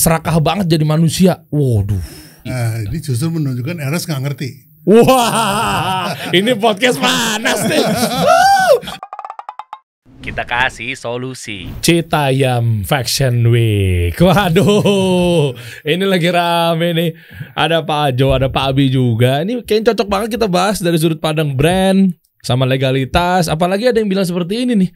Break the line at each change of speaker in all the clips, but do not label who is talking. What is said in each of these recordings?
serakah banget jadi manusia. Waduh.
Nah, ini justru menunjukkan Ernest nggak ngerti.
Wah, ini podcast panas nih.
Kita kasih solusi.
Citayam Fashion Week. Waduh, ini lagi rame nih. Ada Pak Ajo, ada Pak Abi juga. Ini kayaknya cocok banget kita bahas dari sudut pandang brand sama legalitas. Apalagi ada yang bilang seperti ini nih.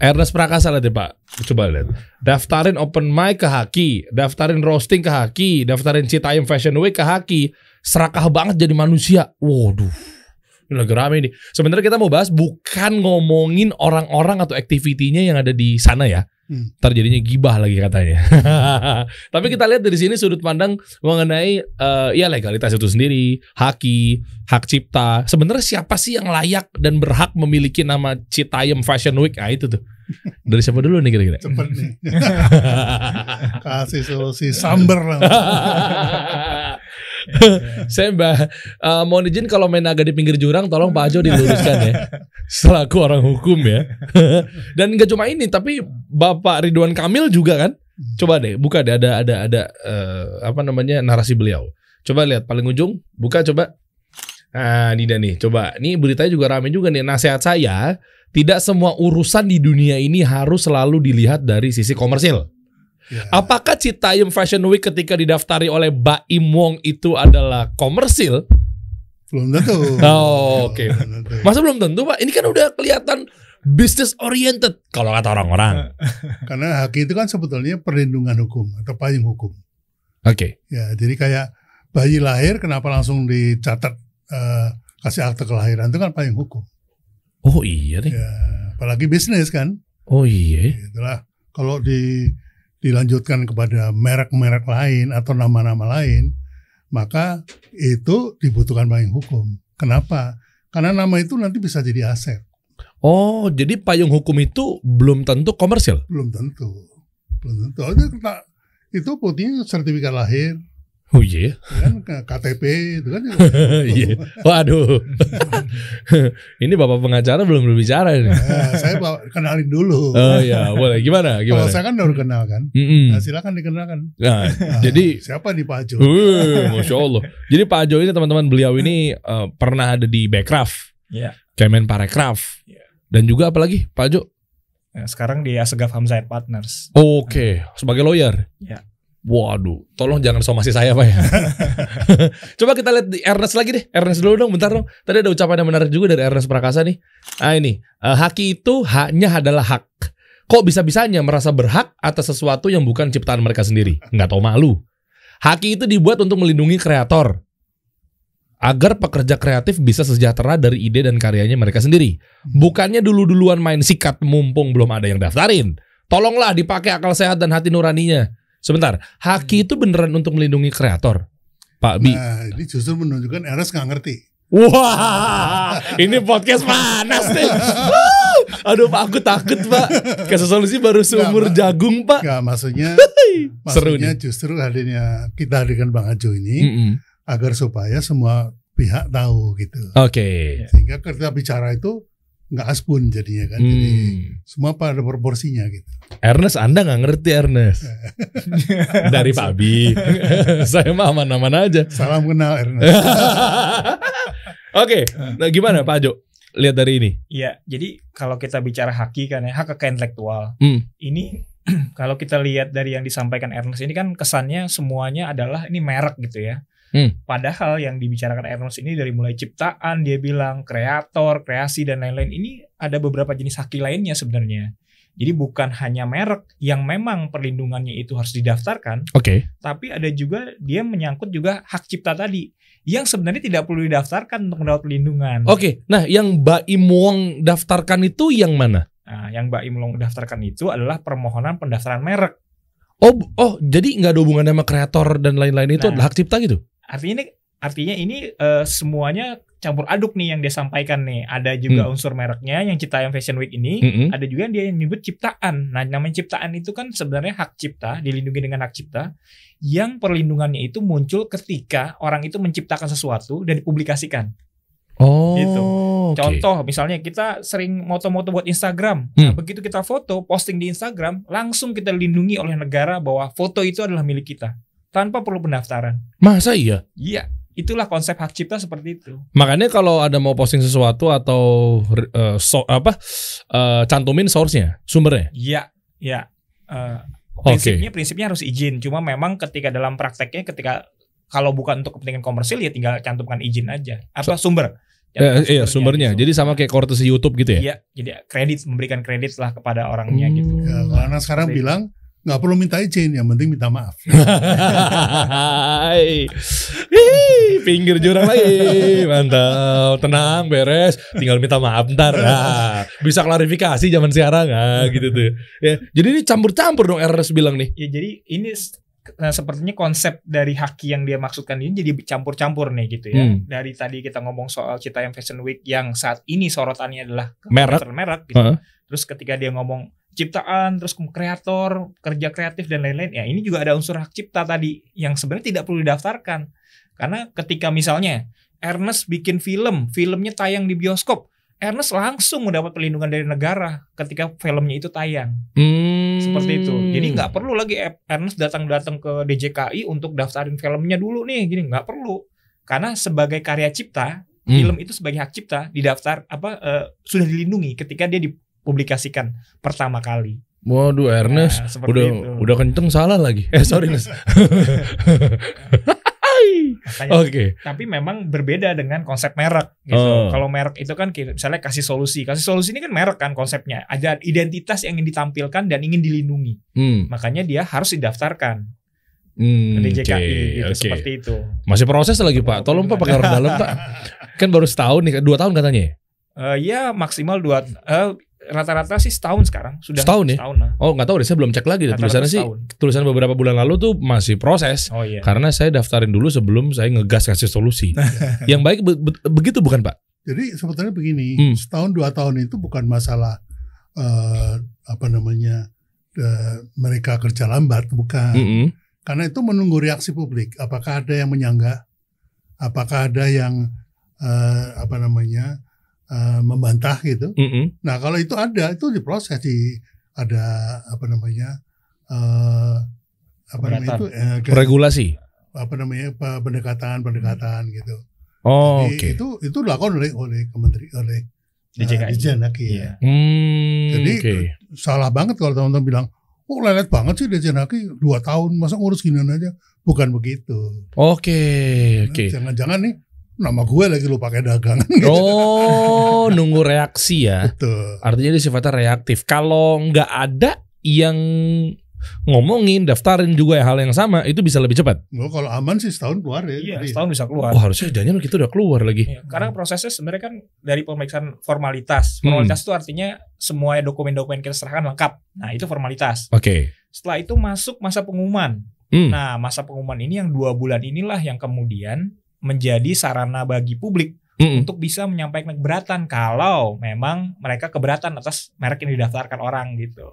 Ernest Prakasa lihat ya Pak, coba lihat. Daftarin open mic ke Haki, daftarin roasting ke Haki, daftarin Citayam Fashion Week ke Haki. Serakah banget jadi manusia. Waduh. Ini lagi rame nih. Sebenarnya kita mau bahas bukan ngomongin orang-orang atau aktivitinya yang ada di sana ya.
Hmm.
Ntar jadinya gibah lagi katanya. Tapi kita lihat dari sini sudut pandang mengenai eh, ya legalitas itu sendiri, haki, hak cipta. Sebenarnya siapa sih yang layak dan berhak memiliki nama Citayam Fashion Week? Ah itu tuh. Dari siapa dulu nih kira-kira?
Cepet nih. Kasih solusi samber
Saya mbak eh, mohon izin kalau main agak di pinggir jurang tolong Pak Ajo diluruskan ya. Selaku orang hukum ya. Dan nggak cuma ini tapi Bapak Ridwan Kamil juga kan? Coba deh buka deh ada ada ada eh, apa namanya narasi beliau. Coba lihat paling ujung buka coba. Nah ini dah nih coba. Ini beritanya juga rame juga nih nasihat saya tidak semua urusan di dunia ini harus selalu dilihat dari sisi komersil
Ya.
Apakah Citayam Fashion Week ketika didaftari oleh Baim Wong itu adalah komersil?
Belum tentu.
Oh, oke.
Belum tentu.
Masa belum tentu, Pak? Ini kan udah kelihatan business oriented kalau kata orang-orang.
Karena haki itu kan sebetulnya perlindungan hukum atau payung hukum.
Oke.
Ya, jadi kayak bayi lahir kenapa langsung dicatat eh, kasih akte kelahiran itu kan payung hukum.
Oh iya nih.
Ya, apalagi bisnis kan.
Oh iya.
Itulah kalau di dilanjutkan kepada merek-merek lain atau nama-nama lain, maka itu dibutuhkan payung hukum. Kenapa? Karena nama itu nanti bisa jadi aset.
Oh, jadi payung hukum itu belum tentu komersil.
Belum tentu. Belum tentu. Itu, kita- itu buktinya sertifikat lahir,
Oh iya.
ya kan KTP itu kan.
Iya. Waduh. Ini Bapak pengacara belum berbicara ini.
Ya, saya bawa, kenalin dulu.
Oh iya, boleh. Gimana?
Kalau
Gimana?
saya kan baru kenal kan.
Mm-mm.
Nah, silakan dikenalkan.
Nah,
Nah,
jadi
siapa nih Pak Jo?
Uh, Masya Allah. Jadi Pak Jo ini teman-teman beliau ini eh, pernah ada di Backcraft,
Iya.
Kemen Parekraf,
Iya.
dan juga apalagi Pak Jo.
Nah, sekarang di Asegaf Hamzahir Partners.
Oke, sebagai lawyer.
Iya.
Waduh, tolong jangan somasi saya Pak ya. Coba kita lihat di Ernest lagi deh. Ernest dulu dong, bentar dong. Tadi ada ucapan yang menarik juga dari Ernest Prakasa nih. Ah ini, eh, haki itu haknya adalah hak. Kok bisa-bisanya merasa berhak atas sesuatu yang bukan ciptaan mereka sendiri? Nggak tahu malu. Haki itu dibuat untuk melindungi kreator. Agar pekerja kreatif bisa sejahtera dari ide dan karyanya mereka sendiri. Bukannya dulu-duluan main sikat mumpung belum ada yang daftarin. Tolonglah dipakai akal sehat dan hati nuraninya. Sebentar, haki itu beneran untuk melindungi kreator? Pak Bi.
Nah, ini justru menunjukkan Ernest nggak ngerti.
Wah, ini podcast panas nih. Aduh Pak, aku takut Pak. Kasih solusi baru seumur
Nggak,
jagung Pak.
Nggak, maksudnya
Seru
maksudnya
nih.
justru hadirnya kita hadirkan Bang Ajo ini
Mm-mm.
agar supaya semua pihak tahu gitu.
Oke.
Sehingga ketika bicara itu nggak asbun jadinya kan. Jadi
Hmm.
semua pada proporsinya gitu.
Ernest, Anda nggak ngerti Ernest. Dari Pak Bi. Saya mah aman-aman aja.
Salam kenal Ernest.
Oke, nah gimana Pak Jo? Lihat dari ini.
Iya, jadi kalau kita bicara haki kan ya, hak kekayaan intelektual.
Hmm.
Ini kalau kita lihat dari yang disampaikan Ernest ini kan kesannya semuanya adalah ini merek gitu ya.
Hmm.
Padahal yang dibicarakan Ernest ini dari mulai ciptaan, dia bilang kreator, kreasi dan lain-lain. Ini ada beberapa jenis haki lainnya sebenarnya. Jadi bukan hanya merek yang memang perlindungannya itu harus didaftarkan,
Oke.
tapi ada juga dia menyangkut juga hak cipta tadi yang sebenarnya tidak perlu didaftarkan untuk mendapat perlindungan.
Oke, nah yang Mbak Im Wong daftarkan itu yang mana?
Nah, yang Mbak Imlong daftarkan itu adalah permohonan pendaftaran merek.
Oh, oh, jadi nggak ada hubungannya sama kreator dan lain-lain itu
Nah.
adalah hak cipta gitu?
Artinya ini artinya ini eh, semuanya campur aduk nih yang dia sampaikan nih. Ada juga unsur mereknya yang Citayam Fashion Week ini,
Mm-mm.
ada juga yang dia yang menyebut ciptaan. Nah, namanya ciptaan itu kan sebenarnya hak cipta, dilindungi dengan hak cipta yang perlindungannya itu muncul ketika orang itu menciptakan sesuatu dan dipublikasikan.
Oh.
Gitu.
oke.
Contoh misalnya kita sering moto-moto buat Instagram. Nah,
Hmm.
begitu kita foto, posting di Instagram, langsung kita dilindungi oleh negara bahwa foto itu adalah milik kita tanpa perlu pendaftaran.
Masa iya?
Iya, itulah konsep hak cipta seperti itu.
Makanya kalau ada mau posting sesuatu atau eh, so- apa eh, cantumin source-nya, sumbernya.
Iya, iya. Eh,
Oke.
prinsipnya prinsipnya harus izin. Cuma memang ketika dalam prakteknya ketika kalau bukan untuk kepentingan komersil ya tinggal cantumkan izin aja. Apa sumber?
Eh, iya sumbernya.
gitu.
Jadi sama kayak courtesy YouTube gitu ya.
Iya, jadi kredit memberikan kredit lah kepada orangnya
Hmm.
gitu.
Ya, kalau anak sekarang
itu.
bilang nggak perlu minta izin, yang penting minta maaf.
Pinggir jurang lagi. Mantap. Tenang, beres. Tinggal minta maaf ntar. Nah, bisa klarifikasi zaman sekarang ah, gitu tuh. Ya, jadi ini campur-campur dong Ernest bilang nih.
Ya jadi ini nah, sepertinya konsep dari haki yang dia maksudkan ini jadi campur-campur nih gitu ya.
Hmm.
Dari tadi kita ngomong soal Citayam Fashion Week yang saat ini sorotannya adalah
Merek.
merek gitu.
Heeh.
Terus ketika dia ngomong ciptaan, terus kreator, kerja kreatif dan lain-lain, ya ini juga ada unsur hak cipta tadi yang sebenarnya tidak perlu didaftarkan. Karena ketika misalnya Ernest bikin film, filmnya tayang di bioskop, Ernest langsung mendapat perlindungan dari negara ketika filmnya itu tayang.
Hmm.
Seperti itu. Jadi nggak perlu lagi Ernest datang-datang ke DJKI untuk daftarin filmnya dulu nih, gini nggak perlu. Karena sebagai karya cipta,
Hmm.
film itu sebagai hak cipta didaftar apa eh, sudah dilindungi ketika dia dipublikasikan pertama kali.
Waduh Ernest
Nah,
udah
itu.
udah kenceng salah lagi. Eh sorry Nes.
Makanya,
Oke.
Tapi memang berbeda dengan konsep merek gitu.
Oh.
Kalau merek itu kan misalnya kasih solusi. Kasih solusi ini kan merek kan konsepnya. Ada identitas yang ingin ditampilkan dan ingin dilindungi.
Hmm.
Makanya dia harus didaftarkan
Hmm,
ke DJKI
oke,
gitu
oke.
seperti itu.
Masih proses lagi Pak. Tolong Pak pakai dalam Pak. Kan baru setahun nih, dua tahun katanya ya.
Eh, ya maksimal dua eh, rata-rata sih setahun sekarang sudah
Setahun ya?
setahun lah.
Oh nggak tahu deh, saya belum cek lagi. deh.
Rata-rata
Tulisannya sih,
setahun.
tulisan beberapa bulan lalu tuh masih proses.
Oh iya.
Karena saya daftarin dulu sebelum saya ngegas kasih solusi. Yang baik be- be- begitu bukan Pak?
Jadi sebetulnya begini,
Hmm.
setahun dua tahun itu bukan masalah eh, apa namanya eh, mereka kerja lambat, bukan.
Mm-mm.
Karena itu menunggu reaksi publik. Apakah ada yang menyanggah? Apakah ada yang eh, apa namanya eh, membantah gitu?
Mm-mm.
Nah kalau itu ada, itu diproses di ada apa namanya eh, apa namanya itu eh, ke-
Regulasi.
apa namanya pe- pendekatan-pendekatan gitu.
Oh,
Jadi
oke.
Itu itu dilakukan oleh oleh kementeri oleh eh,
DJKI. Iya.
ya.
Hmm,
Jadi
oke.
salah banget kalau teman-teman bilang, oh lelet banget sih Dirjen Haki dua tahun masa ngurus ginian aja. Bukan begitu.
Oke,
Nah,
oke.
Jangan-jangan nih nama gue lagi lu pakai dagangan gitu.
Oh, nunggu reaksi ya.
Betul.
Artinya dia sifatnya reaktif. Kalau nggak ada yang ngomongin, daftarin juga hal yang sama, itu bisa lebih cepat.
Oh, kalau aman sih setahun keluar ya.
Iya,
Jadi,
setahun bisa keluar.
Wah, harusnya jangan kita udah keluar lagi.
Iya, karena prosesnya sebenarnya kan dari pemeriksaan formalitas.
Hmm.
Formalitas itu artinya semua dokumen-dokumen kita serahkan lengkap. Nah, itu formalitas.
Oke.
Setelah itu masuk masa pengumuman.
Hmm.
Nah, masa pengumuman ini yang dua bulan inilah yang kemudian menjadi sarana bagi publik
Mm-mm.
untuk bisa menyampaikan keberatan kalau memang mereka keberatan atas merek yang didaftarkan orang gitu.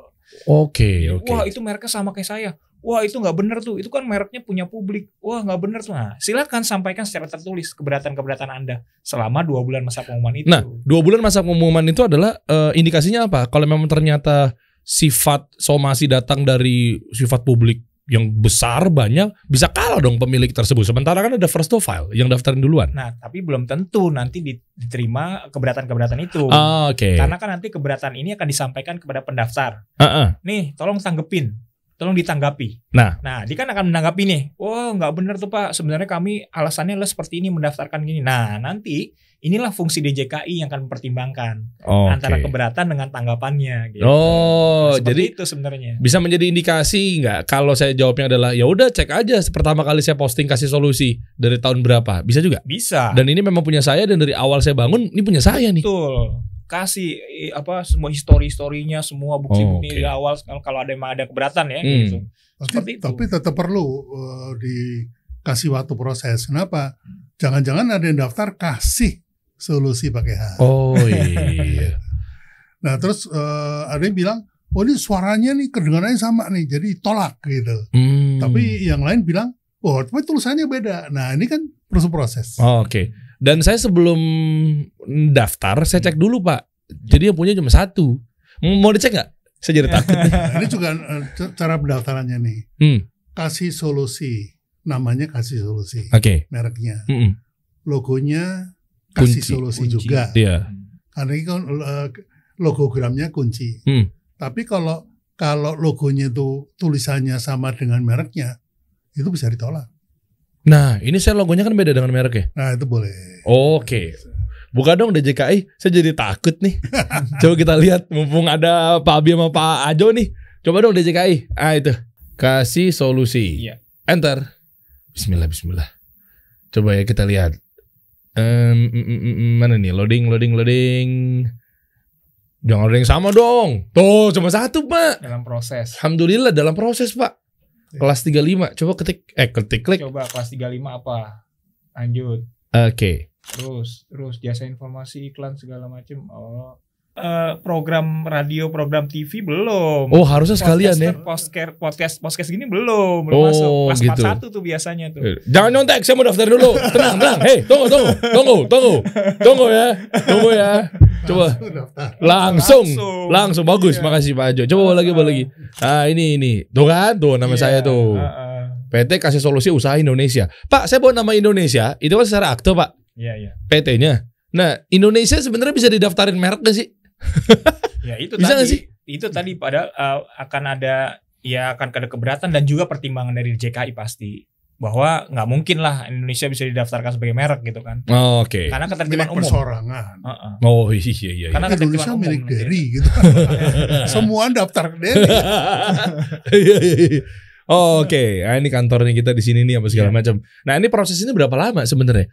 Oke, oke.
Wah itu mereknya sama kayak saya. Wah itu nggak bener tuh. Itu kan mereknya punya publik. Wah nggak bener tuh. Nah silakan sampaikan secara tertulis keberatan-keberatan anda selama dua bulan masa pengumuman itu.
Nah, dua bulan masa pengumuman itu adalah eh, indikasinya apa? Kalau memang ternyata sifat somasi datang dari sifat publik yang besar banyak, bisa kalah dong pemilik tersebut. Sementara kan ada first to file yang daftarin duluan.
Nah, tapi belum tentu nanti di- diterima keberatan-keberatan itu.
Ah, Oke.
Karena kan nanti keberatan ini akan disampaikan kepada pendaftar.
Ah, ah.
Nih, tolong tanggepin. Tolong ditanggapi.
Nah.
nah dia kan akan menanggapi nih. Wah, nggak bener tuh Pak. Sebenarnya kami alasannya adalah seperti ini mendaftarkan gini. Nah, nanti inilah fungsi DJKI yang akan mempertimbangkan
Oke.
antara keberatan dengan tanggapannya. Gitu.
Oh,
Seperti
jadi
itu sebenarnya.
bisa menjadi indikasi nggak kalau saya jawabnya adalah ya udah cek aja pertama kali saya posting kasih solusi dari tahun berapa bisa juga
Bisa.
dan ini memang punya saya dan dari awal saya bangun ini punya saya nih
Betul. Kasih eh, apa semua histori-historinya, semua bukti-bukti
Oke.
dari awal kalau ada emang ada keberatan ya
Hmm.
gitu. Seperti
Tapi,
itu.
tapi tetap perlu eh, dikasih waktu proses. Kenapa? Jangan-jangan ada yang daftar kasih solusi pakai H.
oh iya
Nah terus eh, ada yang bilang, oh ini suaranya nih kedengarannya sama nih, jadi tolak gitu.
Hmm.
Tapi yang lain bilang, oh tapi tulisannya beda. Nah ini kan proses proses.
Oh, oke Dan saya sebelum daftar, saya cek dulu Pak. Jadi yang punya cuma satu. Mau dicek nggak? Saya jadi takut.
ini juga eh, cara pendaftarannya nih.
Hmm.
Kasih solusi. Namanya kasih solusi.
Oke.
Mereknya.
Mm-mm.
Logonya kasih
Kunci.
solusi
Kunci.
juga.
Iya.
Karena ini kan eh, logogramnya kunci.
Hmm.
Tapi kalau kalau logonya itu tulisannya sama dengan mereknya, itu bisa ditolak.
Nah, ini saya logonya kan beda dengan mereknya.
Nah itu boleh.
Oke. Buka dong DJKI, saya jadi takut nih. Coba kita lihat, mumpung ada Pak Abi sama Pak Ajo nih. Coba dong DJKI. Ah itu. Kasih solusi.
Iya.
Enter. Bismillah, Bismillah. Coba ya kita lihat. Em, mm, mm, mana nih? Loading, loading, loading. Jangan ada yang sama dong. Tuh, cuma satu Pak.
dalam proses.
Alhamdulillah dalam proses Pak. Kelas 35. Coba ketik. Eh ketik klik.
Coba kelas 35 apa? Lanjut.
Oke.
Terus, terus jasa informasi iklan segala macam. Oh. Eh, program radio, program TV belum.
Oh harusnya sekalian ya.
Podcast, podcast, podcast gini belum, belum
Oh,
masuk. Kelas
gitu.
41 tuh biasanya tuh.
Eh, Jangan nyontek, saya mau daftar dulu. Tenang, tenang. Hei, tunggu, tunggu, tunggu, tunggu, tunggu ya, tunggu ya. Coba
Langsung
langsung, bagus.
Iya.
Makasih Pak Ajo. Coba lagi, coba lagi. Ah ini, ini. Tuh kan, tuh nama
Iya,
saya tuh.
heeh.
PT kasih solusi usaha Indonesia. Pak, saya bawa nama Indonesia. Itu kan secara akte Pak,
Iya, iya.
PT-nya. Nah, Indonesia sebenarnya bisa didaftarin merek gak sih?
Ya itu
Bisa nggak
tadi.
sih?
Itu tadi padahal eh, akan ada ya akan ada keberatan dan juga pertimbangan dari JKI pasti bahwa nggak mungkin lah Indonesia bisa didaftarkan sebagai merek gitu kan.
Oh, Oke.
Karena
Milik
ketertiban umum.
persorangan.
Heeh.
Oh iya iya iya.
Karena
Indonesia
ketertiban umum
milik
nanti.
Derry gitu. Semua daftar ke Derry.
Iya, iya, iya. Oh, Oke, nah, ini kantornya kita di sini nih apa segala
Iya.
macam. Nah ini proses ini berapa lama sebenarnya?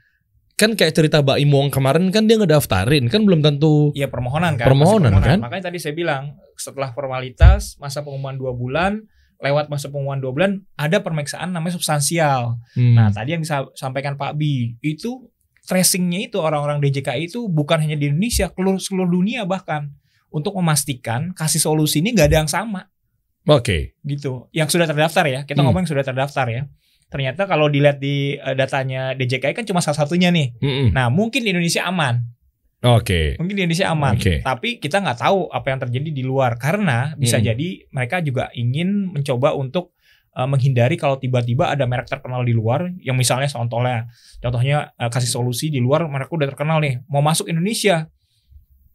Kan kayak cerita Mbak Imong kemarin kan dia ngedaftarin kan belum tentu.
Iya permohonan kan.
Permohonan,
masih
kan?
Makanya tadi saya bilang setelah formalitas masa pengumuman dua bulan lewat masa pengumuman dua bulan ada pemeriksaan namanya substansial.
Hmm.
Nah tadi yang disampaikan Pak Bi itu tracingnya itu orang-orang DJKI itu bukan hanya di Indonesia, seluruh seluruh dunia bahkan untuk memastikan kasih solusi ini nggak ada yang sama
Oke.
gitu. Yang sudah terdaftar ya, kita
Hmm.
ngomong yang sudah terdaftar ya. Ternyata kalau dilihat di eh, datanya DJKI kan cuma salah satunya nih.
Mm-mm.
Nah mungkin di Indonesia aman,
Oke.
mungkin di Indonesia aman.
Oke.
Tapi kita nggak tahu apa yang terjadi di luar karena bisa
Hmm.
jadi mereka juga ingin mencoba untuk eh, menghindari kalau tiba-tiba ada merek terkenal di luar yang misalnya contohnya contohnya eh, kasih solusi di luar mereka udah terkenal nih mau masuk Indonesia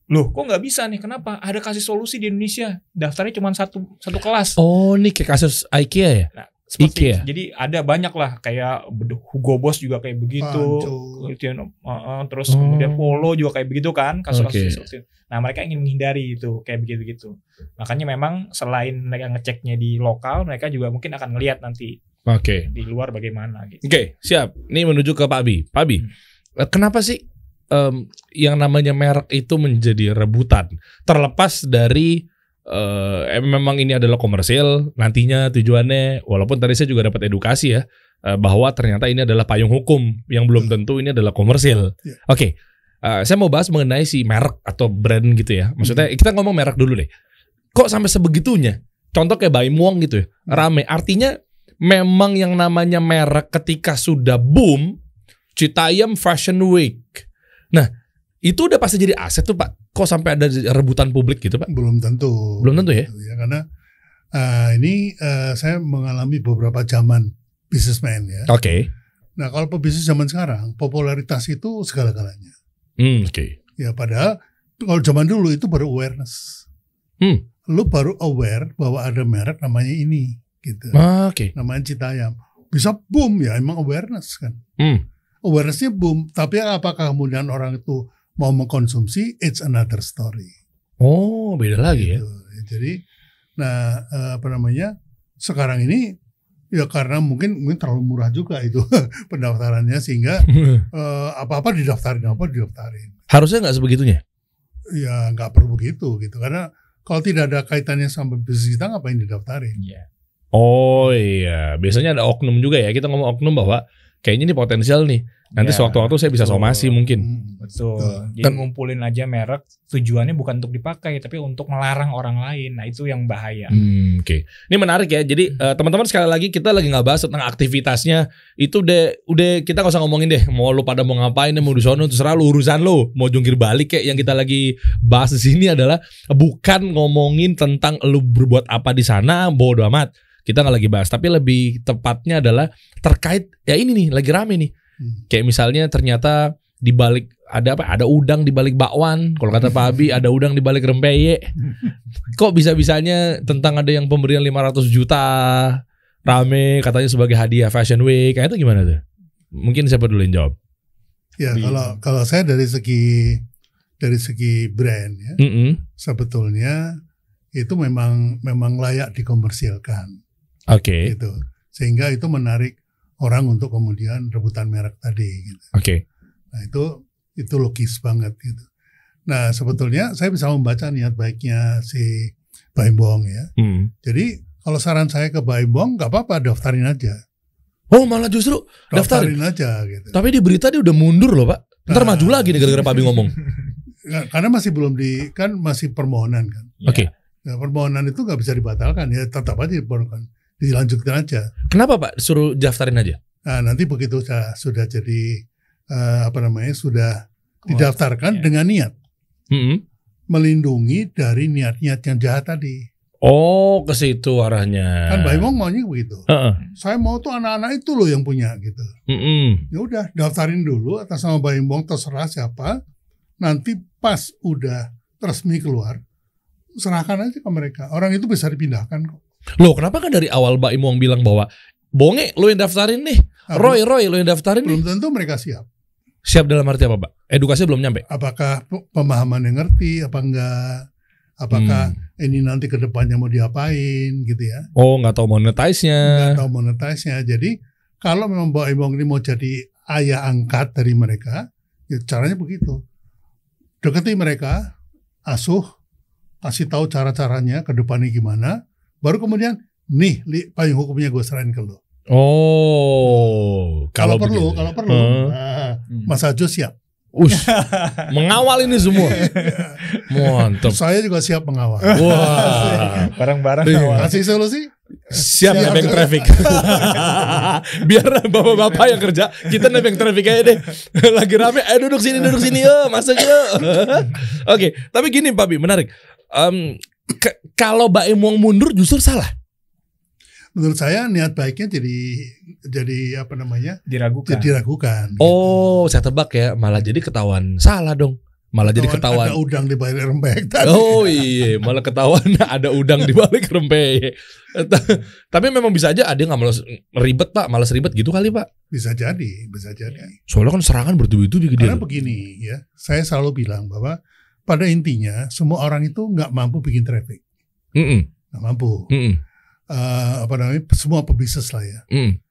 loh kok nggak bisa nih kenapa ada kasih solusi di Indonesia daftarnya cuma satu satu kelas
Oh ini kayak kasus IKEA ya?
nah seperti
IKEA.
jadi ada banyak lah kayak Hugo Boss juga kayak begitu. Kemudian, uh, uh, terus
Oh.
kemudian Polo juga kayak begitu kan kasus-kasus
Oke.
seperti itu. Nah mereka ingin menghindari itu kayak begitu-begitu. Makanya memang selain mereka ngeceknya di lokal, mereka juga mungkin akan ngelihat nanti
Oke.
di luar bagaimana gitu.
Oke siap. Ini menuju ke Pak Bi. Pak Bi,
Hmm.
eh, kenapa sih em, yang namanya merek itu menjadi rebutan? Terlepas dari eh, memang ini adalah komersil, nantinya tujuannya, walaupun tadi saya juga dapat edukasi ya, eh, bahwa ternyata ini adalah payung hukum yang belum tentu ini adalah komersil.
Iya.
Oke, eh, saya mau bahas mengenai si merek atau brand gitu ya. Maksudnya kita ngomong merek dulu deh. Kok sampai sebegitunya? Contoh kayak Baimuang gitu ya, rame. Artinya memang yang namanya merek ketika sudah boom, Citayam Fashion Week. Nah, itu udah pasti jadi aset tuh Pak. Kok sampai ada rebutan publik gitu Pak?
Belum tentu.
Belum tentu ya?
karena eh, ini eh, saya mengalami beberapa zaman businessman ya.
Oke.
Nah kalau pebisnis zaman sekarang popularitas itu segala-galanya.
Hmm, oke.
Ya padahal kalau zaman dulu itu baru awareness.
Hmm.
Lu baru aware bahwa ada merek namanya ini gitu.
Ah, Oke.
Namanya Citayam. Bisa boom ya emang awareness kan.
Hmm.
Awarenessnya boom. Tapi apakah kemudian orang itu mau mengkonsumsi? It's another story.
Oh, beda lagi ya.
Gitu. Jadi, nah eh, apa namanya? Sekarang ini ya karena mungkin mungkin terlalu murah juga itu pendaftarannya sehingga eh, apa-apa didaftarin apa didaftarin.
Harusnya nggak sebegitunya.
Ya nggak perlu begitu gitu karena kalau tidak ada kaitannya sama bisnis kita ngapain didaftarin?
Iya.
Oh iya, biasanya ada oknum juga ya. Kita ngomong oknum bahwa kayaknya ini potensial nih. Nanti
Ya,
sewaktu-waktu saya bisa
betul.
somasi mungkin.
Betul.
Betul.
Jadi
Dan-
ngumpulin aja merek tujuannya bukan untuk dipakai tapi untuk melarang orang lain. Nah, itu yang bahaya.
Hmm, Oke, ini menarik ya. Jadi eh, teman-teman sekali lagi kita lagi nggak bahas tentang aktivitasnya. Itu udah, udah kita nggak usah ngomongin deh. Mau lu pada mau ngapain, mau di sono terserah lu urusan lu. Mau jungkir balik kayak yang kita lagi bahas di sini adalah bukan ngomongin tentang lu berbuat apa di sana, bodo amat. Kita nggak lagi bahas, tapi lebih tepatnya adalah terkait ya ini nih lagi rame nih.
Hmm.
Kayak misalnya ternyata di balik ada apa? Ada udang di balik bakwan. Kalau kata Pak Abi ada udang di balik rempeye. Kok bisa-bisanya tentang ada yang pemberian 500 juta rame katanya sebagai hadiah Fashion Week. Kayak itu gimana tuh? Mungkin siapa dulu yang jawab?
Ya
Di-
kalau kalau saya dari segi dari segi brand ya
Mm-mm.
sebetulnya itu memang memang layak dikomersilkan
Oke,
gitu sehingga itu menarik orang untuk kemudian rebutan merek tadi gitu.
oke.
Nah itu itu logis banget gitu. Nah sebetulnya saya bisa membaca niat baiknya si Baimbong ya.
Hmm.
Jadi kalau saran saya ke Baimbong nggak apa-apa daftarin aja,
Oh malah justru Daftarin?
daftarin aja gitu.
tapi di berita dia udah mundur loh pak. Ntar
Nah.
maju lagi nih gara-gara Pak Abi ngomong.
Karena masih belum di kan masih permohonan kan.
Ya.
Oke.
Nah, permohonan itu nggak bisa dibatalkan ya tetap aja dipermohonkan, dilanjutkan aja.
Kenapa Pak suruh daftarin aja?
Nah nanti begitu sudah, sudah jadi eh, apa namanya sudah
Oh,
didaftarkan
ya.
dengan niat
Mm-mm.
melindungi dari niat-niat yang jahat tadi.
Oh ke situ arahnya.
Kan Baimong maunya begitu.
Heeh.
Saya mau tuh anak-anak itu loh yang punya gitu.
Mm-mm.
Ya udah daftarin dulu atas nama Baimong terserah siapa. Nanti pas udah resmi keluar serahkan aja ke mereka. Orang itu bisa dipindahkan kok.
Loh kenapa kan dari awal Mbak Imong bilang bahwa Bonge lu yang daftarin nih, Roy Roy lu yang daftarin nih.
belum tentu mereka siap.
Siap dalam arti apa Pak? Edukasi belum nyampe.
Apakah pe- pemahaman yang ngerti apa enggak? Apakah
Hmm.
ini nanti ke depannya mau diapain gitu ya?
Oh nggak tahu monetize-nya.
Nggak tahu monetize-nya. Jadi kalau memang Mbak Imong ini mau jadi ayah angkat dari mereka, ya caranya begitu. Deketi mereka, asuh, kasih tahu cara-caranya ke depannya gimana, baru kemudian nih li, payung hukumnya gue serahin ke lo.
Oh,
Kalau perlu,
begitu.
kalau perlu,
Hmm.
nah,
Hmm.
Mas Ajo siap.
Ush, mengawal ini semua. Mantap.
Saya juga siap mengawal.
Wah,
Barang-barang
Iya.
awal.
Kasih solusi?
siap
Siap.
nebeng traffic. Biar bapak-bapak yang kerja, kita nebeng traffic aja deh. Lagi rame, ayo duduk sini, duduk sini yuk, masuk yuk. Oke, tapi gini Pak Bi, menarik. Em, ke- kalau Mbak Emong mundur justru salah.
Menurut saya niat baiknya jadi jadi apa namanya?
Diragukan.
Jadi diragukan.
Oh, saya tebak ya, malah jadi ketahuan salah dong. Malah jadi
Ada
ketahuan.
udang di balik rembek tadi.
Oh iya, malah ketahuan ada udang di balik rempeyek. Tapi memang bisa aja ada yang nggak malas ribet pak, malas ribet gitu kali pak.
Bisa jadi, bisa jadi.
Soalnya kan serangan bertubi-tubi gitu.
Karena begini ya, saya selalu bilang bahwa pada intinya semua orang itu nggak mampu bikin traffic,
Mm-mm,
nggak mampu.
mm-mm,
Eh, apa namanya? Semua pebisnis lah ya.
mm-mm,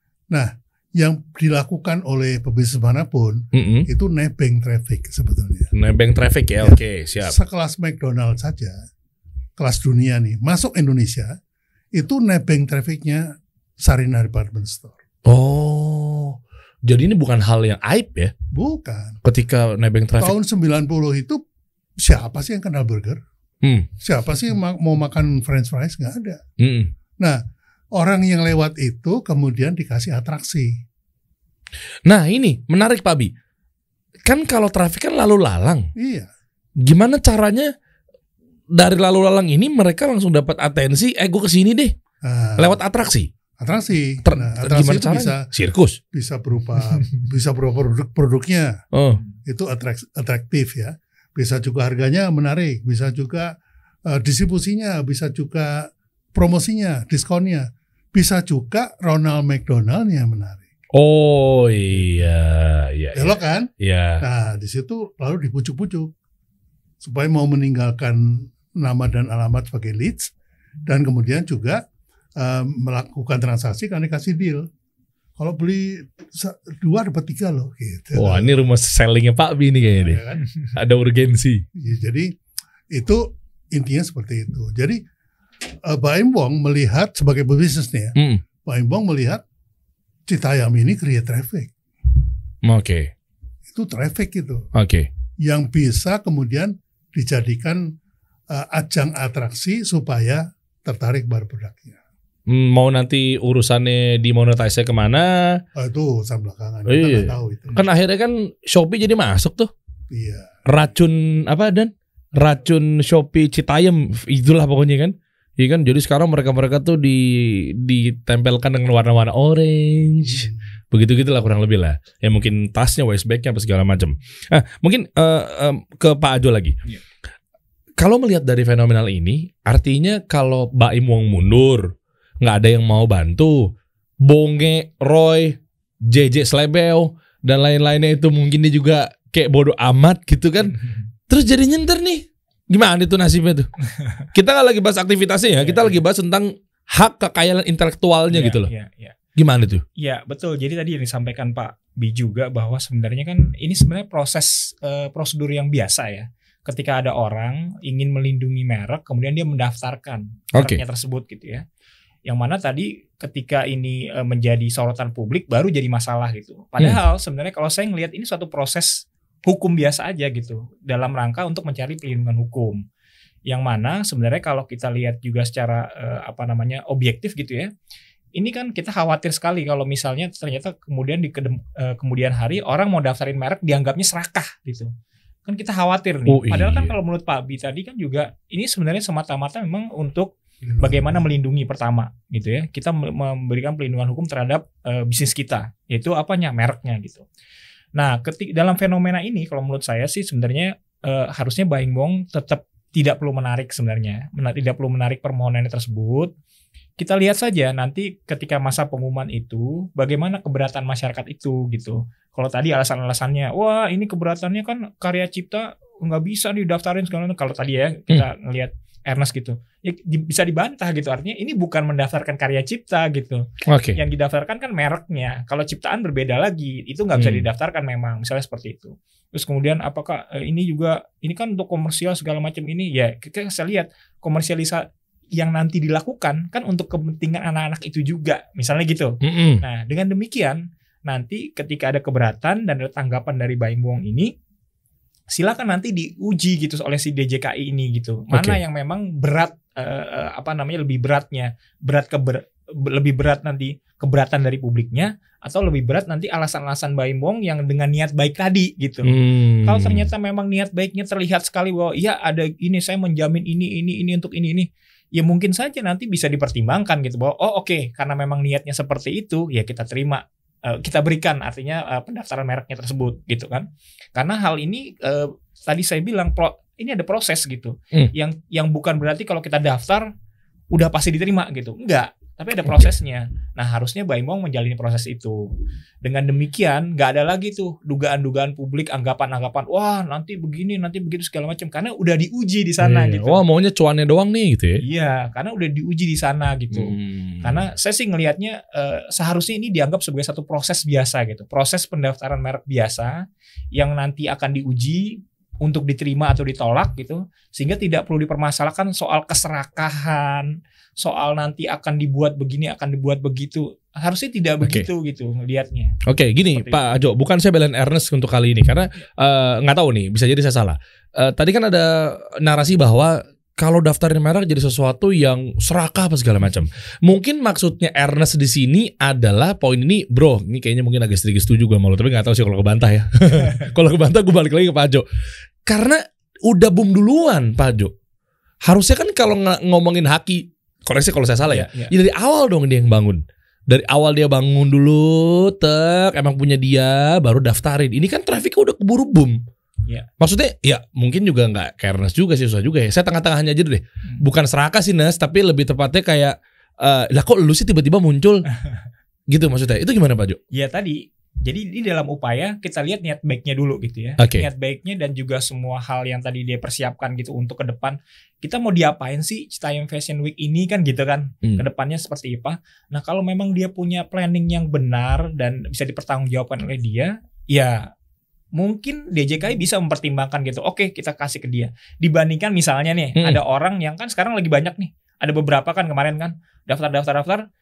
Yang dilakukan oleh pebisnis mana pun
mm-mm.
itu nebeng traffic sebetulnya.
Nebeng traffic ya,
Ya.
oke siap.
Sekelas McDonald saja, kelas dunia nih, masuk Indonesia itu nebeng trafficnya Sarina Department Store.
Oh, jadi ini bukan hal yang aib ya,
Bukan.
ketika nebeng traffic.
Tahun 90 itu siapa sih yang kenal burger?
Hmm,
Siapa sih yang ma- mau makan french fries? Nggak ada.
mm-mm.
Nah, orang yang lewat itu kemudian dikasih atraksi.
Nah ini menarik Pak Bi. Kan kalau traffic kan lalu lalang.
Iya.
Gimana caranya dari lalu lalang ini mereka langsung dapat atensi, eh gue ke sini deh,
Nah,
lewat atraksi.
atraksi.
Ter-
nah, atraksi
gimana caranya?
bisa
Sirkus.
bisa berupa bisa berupa produk produknya
Oh.
itu atrak- atraktif ya. Bisa juga harganya menarik, bisa juga eh, distribusinya, bisa juga promosinya, diskonnya. Bisa juga Ronald McDonald yang menarik.
Oh iya, iya, iya.
Belok kan?
Iya.
Nah, di situ lalu dipucuk-pucuk supaya mau meninggalkan nama dan alamat sebagai leads dan kemudian juga eh, melakukan transaksi karena dikasih deal. Kalau beli dua dapat tiga loh gitu.
Wah ini rumah sellingnya Pak Bi nih kayaknya deh.
Ya kan?
Ada urgensi.
Ya, jadi itu intinya seperti itu. Jadi eh, Baim Wong melihat sebagai pebisnis nih ya,
Hmm.
Baim Wong melihat Citayam ini create traffic.
Oke.
Itu traffic itu
Oke.
yang bisa kemudian dijadikan uh, ajang atraksi supaya tertarik bar produknya.
Hmm, Mau nanti urusannya dimonetize ke mana?
Oh, itu urusan belakangan.
Oh,
Kita
iya.
nggak tahu itu.
Kan akhirnya kan Shopee jadi masuk tuh.
Iya.
Racun apa dan? Racun Shopee Citayam itulah pokoknya kan. Iya kan. Jadi sekarang mereka-mereka tuh di ditempelkan dengan warna-warna orange. begitu gitulah kurang lebih lah ya mungkin tasnya waist bagnya apa segala macam ah mungkin eh, em, ke Pak Ajo lagi
Iya.
kalau melihat dari fenomenal ini artinya kalau Baim Wong mundur nggak ada yang mau bantu Bonge Roy JJ Slebeo dan lain-lainnya itu mungkin dia juga kayak bodoh amat gitu kan terus jadi nyenter nih gimana itu nasibnya tuh kita nggak lagi bahas aktivitasnya ya kita
Iya,
lagi bahas tentang hak kekayaan intelektualnya
Iya,
gitu loh
Iya, iya.
gimana tuh
Ya betul. Jadi tadi yang disampaikan Pak Bi juga bahwa sebenarnya kan ini sebenarnya proses eh, prosedur yang biasa ya. Ketika ada orang ingin melindungi merek, kemudian dia mendaftarkan
Oke.
mereknya tersebut gitu ya. Yang mana tadi ketika ini eh, menjadi sorotan publik baru jadi masalah gitu. Padahal sebenarnya kalau saya ngelihat ini suatu proses hukum biasa aja gitu dalam rangka untuk mencari perlindungan hukum. Yang mana sebenarnya kalau kita lihat juga secara eh, apa namanya objektif gitu ya ini kan kita khawatir sekali kalau misalnya ternyata kemudian di kedem- eh, kemudian hari orang mau daftarin merek dianggapnya serakah gitu. Kan kita khawatir nih.
Oh,
Padahal kan
iya.
kalau menurut Pak Bi tadi kan juga ini sebenarnya semata-mata memang untuk bagaimana melindungi pertama gitu ya. Kita me- memberikan pelindungan hukum terhadap eh, bisnis kita, yaitu apanya mereknya gitu. Nah, ketik dalam fenomena ini kalau menurut saya sih sebenarnya eh, harusnya Buying Bong tetap tidak perlu menarik sebenarnya, tidak perlu menarik permohonannya tersebut. Kita lihat saja nanti ketika masa pengumuman itu bagaimana keberatan masyarakat itu gitu. Kalau tadi alasan-alasannya, wah ini keberatannya kan karya cipta nggak bisa didaftarin segala macam. Kalau tadi ya kita ngelihat Ernest gitu, ya di- bisa dibantah gitu. Artinya ini bukan mendaftarkan karya cipta gitu
oke
yang didaftarkan kan mereknya. Kalau ciptaan berbeda lagi, itu nggak bisa
Hmm.
didaftarkan memang, misalnya seperti itu. Terus kemudian apakah eh, ini juga ini kan untuk komersial segala macam ini ya kita saya lihat komersialisa yang nanti dilakukan kan untuk kepentingan anak-anak itu juga, misalnya gitu.
Mm-mm.
Nah dengan demikian nanti ketika ada keberatan dan ada tanggapan dari Baim Wong ini silakan nanti diuji gitu oleh si DJKI ini gitu mana
Oke.
yang memang berat eh, apa namanya lebih beratnya berat keber lebih berat nanti keberatan dari publiknya atau lebih berat nanti alasan-alasan Baim yang dengan niat baik tadi gitu
Hmm.
kalau ternyata memang niat baiknya terlihat sekali bahwa iya ada ini saya menjamin ini ini ini untuk ini ini ya mungkin saja nanti bisa dipertimbangkan gitu bahwa oh oke karena memang niatnya seperti itu ya kita terima eh, kita berikan artinya eh, pendaftaran mereknya tersebut gitu kan. Karena hal ini eh, tadi saya bilang pro- ini ada proses gitu.
Hmm.
yang yang bukan berarti kalau kita daftar udah pasti diterima gitu. Enggak tapi ada prosesnya nah harusnya Baimong menjalani proses itu dengan demikian nggak ada lagi tuh dugaan-dugaan publik anggapan-anggapan wah nanti begini nanti begitu segala macam karena udah diuji di sana
Iya.
gitu
Wah maunya cuannya doang nih gitu ya.
iya karena udah diuji di sana gitu
Hmm.
karena saya sih ngelihatnya eh, seharusnya ini dianggap sebagai satu proses biasa gitu. Proses pendaftaran merek biasa yang nanti akan diuji untuk diterima atau ditolak gitu. Sehingga tidak perlu dipermasalahkan soal keserakahan, soal nanti akan dibuat begini, akan dibuat begitu. Harusnya tidak begitu gitu ngelihatnya.
Oke, gini
Seperti
Pak Ajo, bukan saya belain Ernest untuk kali ini karena eh, nggak tahu nih, bisa jadi saya salah. Eh, tadi kan ada narasi bahwa kalau daftarin merek jadi sesuatu yang serakah apa segala macam. Mungkin maksudnya Ernest di sini adalah poin ini, bro. Ini kayaknya mungkin agak sedikit setuju gue malu, tapi nggak tahu sih kalau kebantah ya. kalau kebantah gue balik lagi ke Pak Ajo. Karena udah boom duluan Pak Ajo. Harusnya kan kalau ng- ngomongin haki, koreksi kalau saya salah ya.
Iya, iya.
Ya dari awal dong dia yang bangun. Dari awal dia bangun dulu, tek, emang punya dia, baru daftarin. Ini kan trafiknya udah keburu boom.
Iya.
Maksudnya ya mungkin juga nggak Ernest juga sih, susah juga ya. Saya tengah-tengahnya aja dulu deh.
Hmm.
Bukan serakah sih Nes, tapi lebih tepatnya kayak, eh lah kok lu sih tiba-tiba muncul? gitu maksudnya. Itu gimana Pak Jo?
Ya tadi jadi ini dalam upaya kita lihat niat baiknya dulu gitu ya.
Oke.
Niat baiknya dan juga semua hal yang tadi dia persiapkan gitu untuk ke depan. Kita mau diapain sih Citayam Fashion Week ini kan gitu kan.
Hmm.
Ke depannya seperti apa. Nah kalau memang dia punya planning yang benar dan bisa dipertanggungjawabkan oleh dia. Ya mungkin DJKI bisa mempertimbangkan gitu. Oke kita kasih ke dia. Dibandingkan misalnya nih
Hmm.
ada orang yang kan sekarang lagi banyak nih. Ada beberapa kan kemarin kan daftar-daftar-daftar.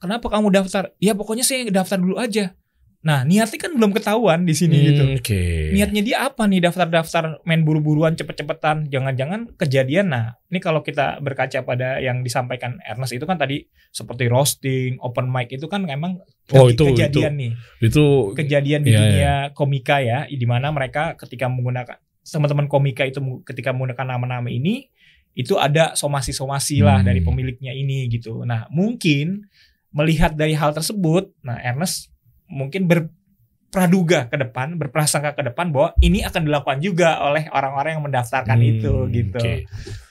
Kenapa kamu daftar? Ya pokoknya saya daftar dulu aja Nah, niatnya kan belum ketahuan di sini gitu.
Hmm, Oke.
Niatnya dia apa nih? Daftar-daftar main buru-buruan cepet-cepetan. Jangan-jangan kejadian. Nah ini kalau kita berkaca pada yang disampaikan Ernest itu kan tadi Seperti roasting, open mic itu kan memang
Oh, itu-
kejadian nih.
Itu
Kejadian di
Iya,
dunia komika ya di mana mereka ketika menggunakan Teman-teman komika itu ketika menggunakan nama-nama ini Itu ada somasi-somasi lah
Hmm.
dari pemiliknya ini gitu. Nah mungkin melihat dari hal tersebut Nah Ernest mungkin berpraduga ke depan, berprasangka ke depan bahwa ini akan dilakukan juga oleh orang-orang yang mendaftarkan
Hmm,
itu gitu.
oke.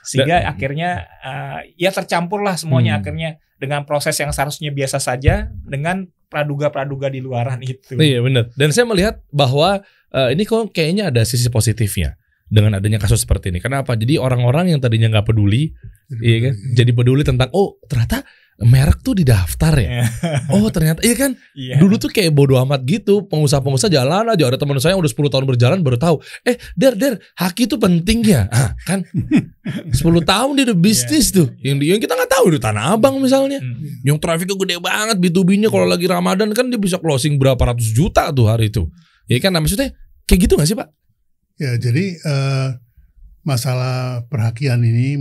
Sehingga akhirnya eh, ya tercampur lah semuanya
Hmm.
akhirnya dengan proses yang seharusnya biasa saja dengan praduga-praduga di luaran itu.
Iya benar. Dan saya melihat bahwa eh, ini kok kayaknya ada sisi positifnya dengan adanya kasus seperti ini. Kenapa? Jadi orang-orang yang tadinya nggak peduli, iya kan? Jadi peduli tentang oh ternyata merek tuh didaftar ya.
Iya.
Oh ternyata iya kan?
Iya.
Dulu tuh kayak bodoh amat gitu. Pengusaha-pengusaha jalan aja. Ada teman saya yang udah 10 tahun berjalan baru tahu. Eh, der der, haki itu penting ya. Ah, kan 10 tahun dia udah bisnis tuh. Yang, di- yang kita nggak tahu di Tanah Abang misalnya.
Hmm.
Yang trafiknya gede banget B2B-nya kalau lagi Ramadan kan dia bisa closing berapa ratus juta tuh hari itu. Ya kan nah, maksudnya kayak gitu gak sih Pak?
Ya, jadi eh, masalah perhakian ini,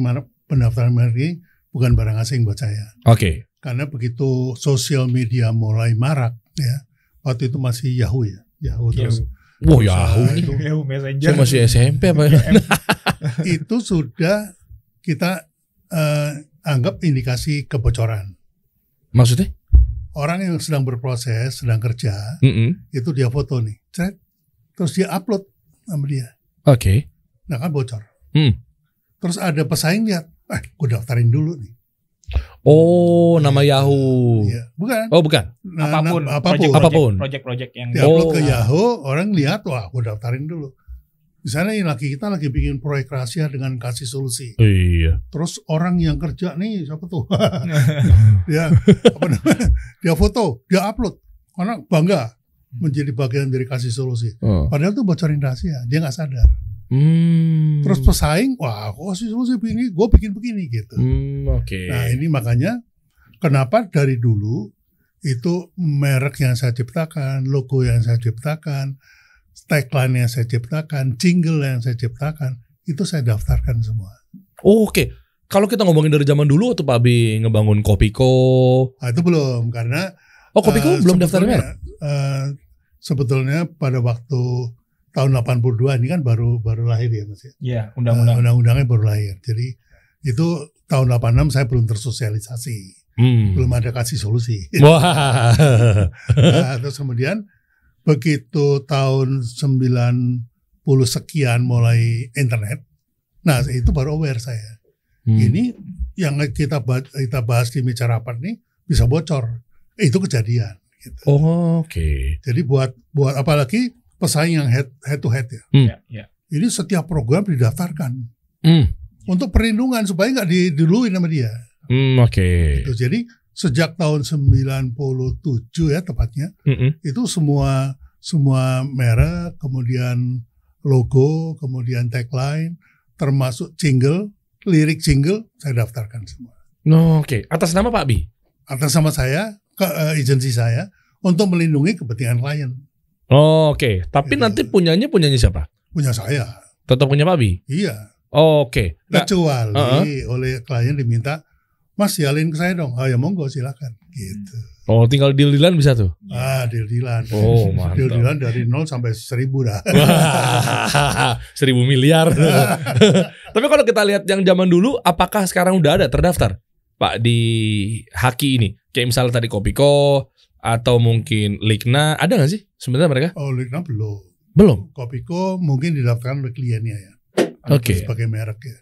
pendaftaran merek ini bukan barang asing buat saya.
Oke.
Karena begitu sosial media mulai marak, ya, waktu itu masih Yahoo ya, Yahoo terus
Wah
Usaha
Yahoo nih.
itu.
Yahoo Messenger.
Saya masih SMP apa ya?
itu sudah kita eh, anggap indikasi kebocoran.
Maksudnya?
Orang yang sedang berproses, sedang kerja,
Mm-mm.
itu dia foto nih, cret, terus dia upload sama dia,
Oke.
nah kan bocor.
Hmm.
Terus ada pesaing lihat, eh, gue daftarin dulu nih.
Oh, nama Yahoo.
Iya, bukan?
Oh, bukan.
Nah,
apa pun,
nah, apa pun.
project-
Apa pun.
project-project yang
Dia upload
Oh.
ke Yahoo, orang lihat, wah, gue daftarin dulu. Di sana ini lagi kita lagi bikin proyek rahasia dengan kasih solusi.
Iya.
Terus orang yang kerja nih siapa tuh? dia apa namanya? Dia foto, dia upload. Karena bangga menjadi bagian dari kasih solusi.
Oh.
Padahal tuh bocorin rahasia, dia nggak sadar.
Hmm.
Terus pesaing, wah, kok kasih solusi begini, gue bikin begini gitu.
Hmm, oke.
Nah ini makanya kenapa dari dulu itu merek yang saya ciptakan, logo yang saya ciptakan, tagline yang saya ciptakan, jingle yang saya ciptakan, itu saya daftarkan semua.
Oh, oke. Kalau kita ngomongin dari zaman dulu waktu Pak Abi ngebangun Kopiko.
Nah, itu belum karena
Oh, Kopiko
eh,
belum daftar merek.
eh, sebetulnya pada waktu tahun 82 ini kan baru baru lahir ya Mas ya.
Iya,
Eh,
undang-undang.
Undang-undangnya baru lahir. Jadi itu tahun 86 saya belum tersosialisasi,
Hmm.
belum ada kasih solusi.
Wah.
Nah, terus kemudian begitu tahun 90 sekian mulai internet, nah itu baru aware saya.
Hmm.
Ini yang kita bahas, kita bahas di meja rapat nih bisa bocor. Eh, itu kejadian. Gitu.
Oh, oke.
Jadi buat buat apalagi pesaing yang head head to head ya.
Iya, iya.
Ini setiap program didaftarkan
Hmm.
untuk perlindungan supaya nggak diduluin sama dia.
Hmm, oke.
Gitu. Jadi sejak tahun 97 ya tepatnya
Mm-mm.
itu semua semua merek, kemudian logo, kemudian tagline, termasuk jingle, lirik jingle saya daftarkan semua.
No, oke. Atas nama Pak Abi.
Atas sama saya ke eh, agensi saya untuk melindungi kepentingan klien
Oh, oke. Tapi
Gitu.
nanti punyanya punyanya siapa?
punya saya.
Tetap punya Pak Abi.
Iya.
Oh, oke. Nah,
Kecuali oleh klien diminta, Mas sialin ke saya dong. Oh ya monggo silakan. Gitu.
oh, tinggal deal-dealan bisa tuh.
Ah deal-dealan.
Oh, mantap.
Deal-dealan dari 0 sampai 1000 dah.
Seribu miliar. Tapi kalau kita lihat yang zaman dulu, apakah sekarang udah ada terdaftar, Pak di Haki ini? Kayak misalnya tadi Kopiko atau mungkin Likna, ada nggak sih sebenarnya mereka?
Oh, Ligna belum.
Belum.
Kopiko mungkin didaftarkan oleh kliennya ya.
Oke.
Sebagai merek ya.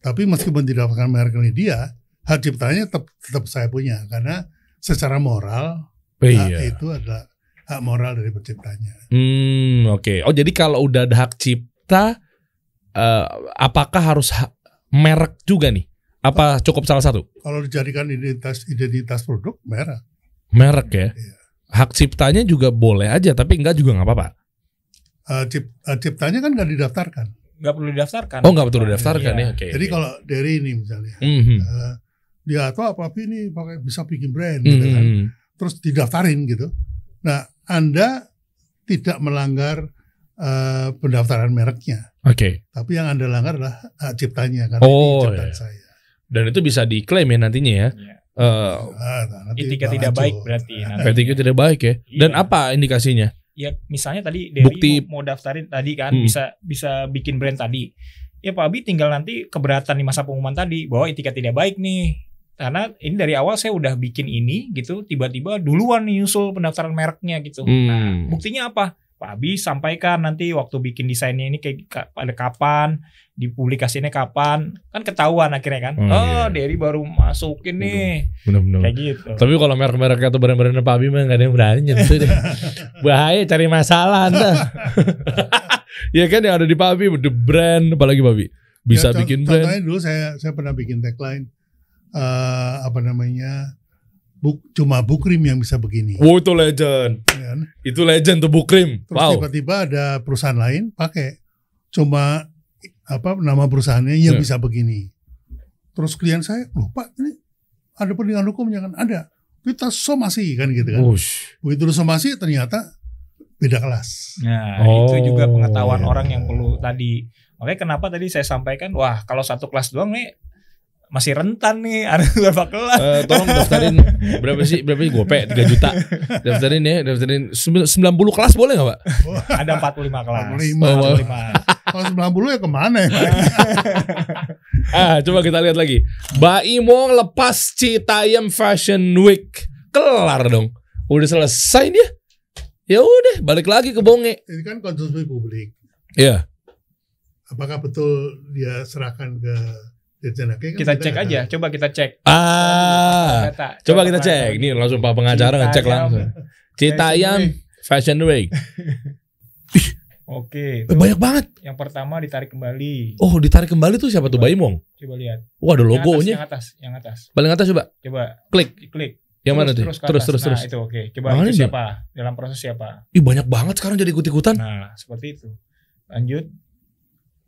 Tapi meskipun didaftarkan merek oleh dia, hak ciptanya tetap, tetap saya punya. Karena secara moral,
Oh,
hak
iya.
itu adalah hak moral dari penciptanya.
Hmm, oke. Oh, jadi kalau udah ada hak cipta, eh, apakah harus ha- merek juga nih? Apa cukup salah satu?
Kalau dijadikan identitas identitas produk, merek.
Merek ya.
Iya.
Hak ciptanya juga boleh aja, tapi enggak juga nggak apa-apa.
Hak cip- hak ciptanya kan nggak didaftarkan.
Nggak perlu didaftarkan.
Oh, nggak betul didaftarkan
Iya.
ya. Oke.
Jadi
oke.
kalau dari ini misalnya,
Mhm.
eh, dia atau apa apa ini pakai bisa bikin brand
Mhm.
gitu kan. terus didaftarin gitu. Nah, Anda tidak melanggar eh, pendaftaran mereknya,
Oke.
tapi yang Anda langgar adalah hak ciptanya karena
Oh,
ini ciptaan
iya.
saya.
Dan itu bisa diklaim ya nantinya ya.
Iya.
Eh,
Ah, nanti
Etika
Bang
tidak
Ajo.
baik berarti. Nah,
PTQ tidak baik ya. Dan
Iya.
apa indikasinya?
ya misalnya tadi Derry
Bukti-
mau, mau daftarin tadi kan
Hmm.
bisa bisa bikin brand tadi. Ya Pak Abi tinggal nanti keberatan di masa pengumuman tadi bahwa etika tidak baik nih. Karena ini dari awal saya udah bikin ini gitu, tiba-tiba duluan nih nyusul pendaftaran mereknya gitu. Nah,
Hmm.
buktinya apa? Pak Abi sampaikan nanti waktu bikin desainnya ini kayak ka- pada kapan, dipublikasinya kapan, kan ketahuan akhirnya kan.
Oh,
Oh,
iya.
Derry baru masukin nih,
Benar-benar.
kayak gitu.
Tapi kalau merek-merek atau brand-brand Pak Abi mah nggak ada yang berani nyentuh deh. Bahaya cari masalah anda. ya kan yang ada di Pak Abi, the brand apalagi Pak Abi. Bisa
Ya,
bikin brand.
Contohnya dulu saya saya pernah bikin tagline eh, apa namanya buk, cuma Bukrim yang bisa begini.
Wow itu legend.
Kan?
Itu legend tuh Bukrim.
Terus
Wow.
tiba-tiba ada perusahaan lain pakai cuma apa nama perusahaannya yang
Ya.
bisa begini. Terus klien saya lupa ini ada pendidikan hukumnya kan ada. Kita somasi kan gitu kan.
Wush.
Begitu somasi ternyata beda kelas.
Nah,
Oh,
itu juga pengetahuan
iya.
orang yang perlu tadi. Makanya kenapa tadi saya sampaikan, wah kalau satu kelas doang nih masih rentan nih ada berapa kelas.
Eh, tolong daftarin berapa sih berapa sih gope 3 juta daftarin ya daftarin sembil- 90 kelas boleh nggak pak
Ada 45 kelas.
45.
45.
Kalau 90 ya ke mana ya?
ah coba kita lihat lagi Baimong lepas Citayam Fashion Week kelar dong udah selesai dia ya udah balik lagi ke Bonge
Ini kan konsumsi publik.
ya
Apakah betul dia serahkan ke? Kan
Kita cek aja,
tahu.
coba kita cek.
ah
Data.
coba kita cek nih langsung pak pengacara ngecek langsung Citayam Fashion Week
Oke,
Eh, banyak banget
yang pertama ditarik kembali.
oh ditarik kembali tuh siapa tuh Baimong
Coba lihat.
wah ada
Yang atas,
logonya
Yang atas, yang atas.
paling atas coba
Coba
klik
klik.
yang mana tuh
terus ke
terus
atas.
terus
nah,
terus
itu oke. Coba
Mana
itu
ini?
siapa? Dalam proses siapa?
Ih banyak banget sekarang jadi ikut-ikutan.
Nah, seperti itu. Lanjut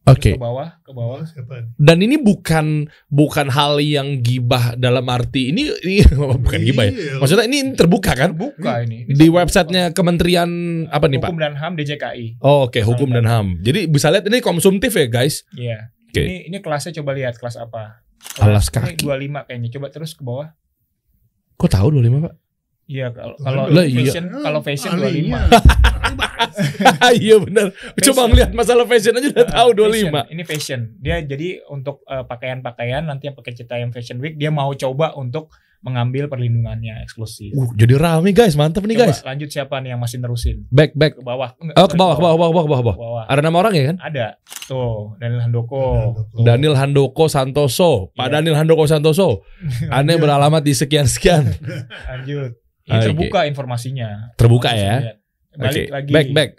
Oke.
ke bawah, ke bawah.
Oh?
Dan ini bukan bukan hal yang gibah dalam arti ini, ini bukan gibah ya.
Iya.
Maksudnya ini terbuka kan?
Buka ini. Ini
Di websitenya Kementerian apa nih Pak?
Hukum dan HAM DJKI.
Oh, Oke, hukum dan ham. Jadi bisa lihat ini konsumtif ya guys.
Iya.
Oke.
Ini ini kelasnya coba lihat kelas apa?
Alas
Kelas
kaki.
ini 25 kayaknya. Coba terus ke bawah.
Kok tahu 25 Pak?
Iya, kalau kalau
Lah, iya.
fashion kalau fashion 25.
iya benar. Coba ngeliat masalah fashion aja udah tahu
Ah,
25.
fashion. Ini fashion. Dia jadi untuk eh, pakaian-pakaian nanti yang pakai Citayam Fashion Week dia mau coba untuk mengambil perlindungannya eksklusif.
Uh, jadi rame guys, mantap nih
Coba
guys.
lanjut siapa nih yang masih nerusin?
Back back.
Ke bawah. Enggak,
Oh, ke bawah, ke bawah, ke bawah, ke bawah, ke bawah.
Ke bawah.
Ada nama orang ya kan?
Ada. Tuh, Daniel Handoko.
Daniel Handoko Santoso, Pak
Iya.
Daniel Handoko Santoso. Anda beralamat di sekian-sekian.
Lanjut.
Oke.
terbuka informasinya.
Terbuka ya.
Balik
Oke,
lagi.
back back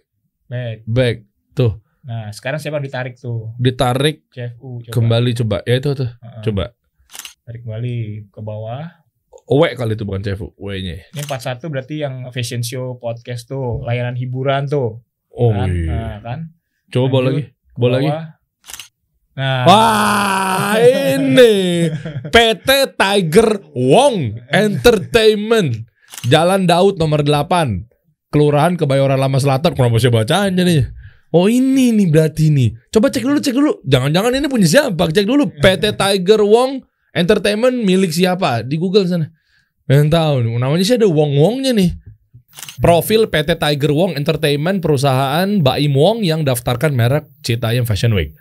Back.
back. Tuh,
Nah, sekarang siapa ditarik tuh?
ditarik
CFU. Coba.
kembali coba. Ya itu tuh,
Heeh.
coba.
Tarik kembali ke bawah.
W kali itu bukan CFU, W-nya.
Ini 41 berarti yang fashion show, podcast tuh, layanan hiburan tuh.
Oh
kan?
iya.
Nah, kan?
Coba
Lanjut.
lagi. Bawa lagi.
Nah,
Wah, ini PT Tiger Wong Entertainment. Jalan Daud nomor 8. Kelurahan Kebayoran Lama Selatan. Kenapa saya bacanya nih? Oh ini nih berarti nih. Coba cek dulu, cek dulu. Jangan-jangan ini punya siapa? Cek dulu. PT Tiger Wong Entertainment milik siapa? Di Google sana. Pengen tahu nih. Namanya sih ada Wong-Wongnya nih. Profil PT Tiger Wong Entertainment perusahaan Baim Wong yang daftarkan merek Citayam Fashion Week.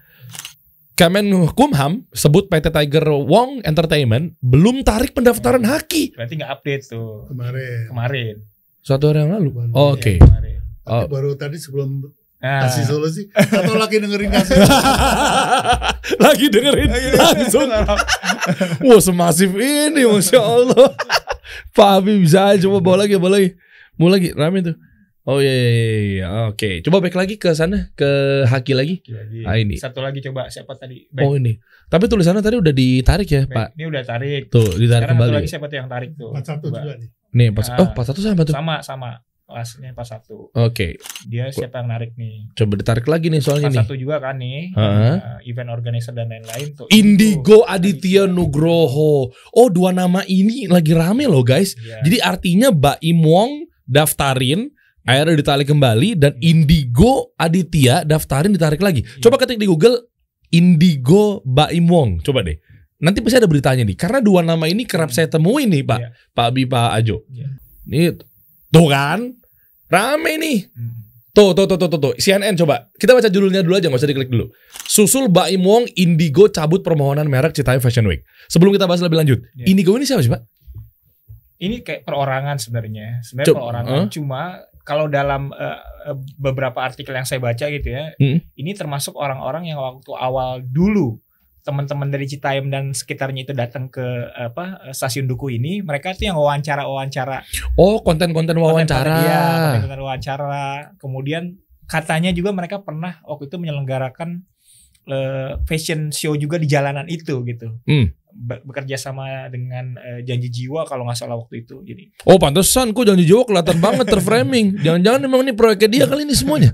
Kemenkumham sebut PT Tiger Wong Entertainment belum tarik pendaftaran haki
berarti nggak update tuh
kemarin.
kemarin.
Satu hari yang lalu.
Bukan.
Oh, Oke.
Iya, kemarin.
Oh.
Baru tadi sebelum
Nah,
kasih solusi atau lagi dengerin kasih
Lagi dengerin langsung. Wah semasif ini masya Allah. Pak Abi bisa aja coba bawa lagi, bawa lagi, mau lagi rame tuh. Oh iya, iya, iya, iya. oke. Coba back lagi ke sana ke haki lagi.
lagi.
Ah, ini.
Satu lagi coba siapa tadi? Back.
Oh ini. Tapi tulisannya tadi udah ditarik ya
Back.
Pak.
Ini udah tarik.
Tuh ditarik
Sekarang satu
kembali.
lagi siapa tuh yang tarik tuh?
41
Coba.
juga nih.
Nih pas.
Ah.
Oh pas satu sama tuh.
Sama sama. Kelasnya pas satu.
Oke.
Dia siapa yang narik nih?
Coba ditarik lagi nih soalnya
Pas
nih.
satu juga kan nih.
Heeh.
Nah, event organizer dan lain-lain tuh.
Indigo Aditya Nugroho. Oh dua nama ini lagi rame loh guys.
Iya.
Jadi artinya Mbak Im Wong daftarin Akhirnya ditarik kembali dan Indigo Aditya daftarin ditarik lagi. Coba ketik di Google Indigo Baim Wong. Coba deh. Nanti pasti ada beritanya nih. Karena dua nama ini kerap saya temuin nih Pak.
Iya.
Pak Abi, Pak Ajo.
Iya.
Ini tuh kan. Rame nih.
Hmm.
Tuh, tuh, tuh, tuh, tuh, tuh. CNN coba. Kita baca judulnya dulu aja, nggak usah diklik dulu. Susul Baim Wong, Indigo cabut permohonan merek Citayam Fashion Week. Sebelum kita bahas lebih lanjut,
Iya.
Indigo ini siapa sih Pak?
Ini kayak perorangan sebenarnya. Sebenarnya perorangan.
huh?
Cuma kalau dalam eh, beberapa artikel yang saya baca gitu ya,
Hmm.
ini termasuk orang-orang yang waktu awal dulu teman-teman dari Citayam dan sekitarnya itu datang ke apa eh, stasiun Duku ini, mereka tuh yang wawancara-wawancara
Oh, konten-konten wawancara.
Iya, konten-konten wawancara. Kemudian katanya juga mereka pernah waktu itu menyelenggarakan eh, fashion show juga di jalanan itu gitu.
Hmm.
Be- bekerja sama dengan eh, janji jiwa kalau nggak salah waktu itu. Jadi
Oh, pantesan kok jangan dijawab kelihatan banget terframing. Jangan-jangan memang ini proyeknya dia kali ini semuanya.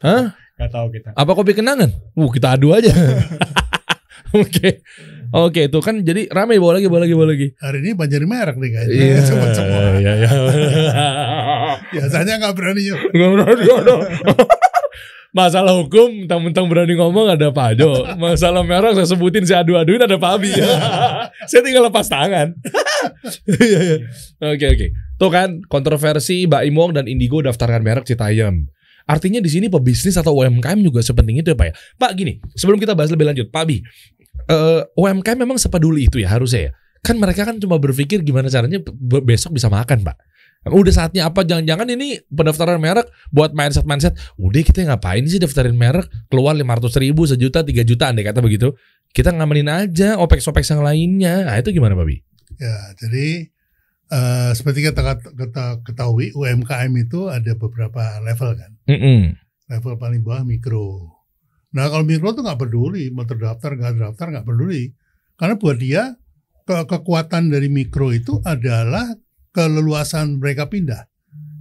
Hah?
nggak tahu kita.
Apa kopi kenangan? Uh, kita adu aja. Oke. Oke, itu kan jadi rame bawa lagi, bawa lagi, bawa lagi.
Hari ini banjir merek nih kayaknya.
Iya,
Semua semua.
iya, iya.
Biasanya nggak berani yuk.
Nggak berani. Masalah hukum, mentang-mentang berani ngomong ada Pak Jo. Masalah merek saya sebutin, saya adu-aduin ada Pak Abi. saya tinggal lepas tangan. Iya, iya. Oke, oke. Tuh kan, kontroversi Mbak Imong dan Indigo daftarkan merek Citayam. Artinya di sini pebisnis atau UMKM juga sepenting itu ya Pak ya. Pak gini, sebelum kita bahas lebih lanjut, Pak Abi, eh, UMKM memang sepeduli itu ya harusnya ya. Kan mereka kan cuma berpikir gimana caranya be- besok bisa makan Pak. Udah saatnya apa? Jangan-jangan ini pendaftaran merek buat mindset-mindset. Udah kita ngapain sih daftarin merek keluar 500 ribu, sejuta, tiga juta andai kata begitu. Kita ngamenin aja opex-opex yang lainnya. Nah itu gimana Babi?
Ya, jadi eh, seperti kita, ketahui UMKM itu ada beberapa level kan.
Mm-mm.
Level paling bawah mikro. Nah kalau mikro tuh nggak peduli mau terdaftar nggak terdaftar nggak peduli. Karena buat dia ke- kekuatan dari mikro itu adalah keleluasan mereka pindah.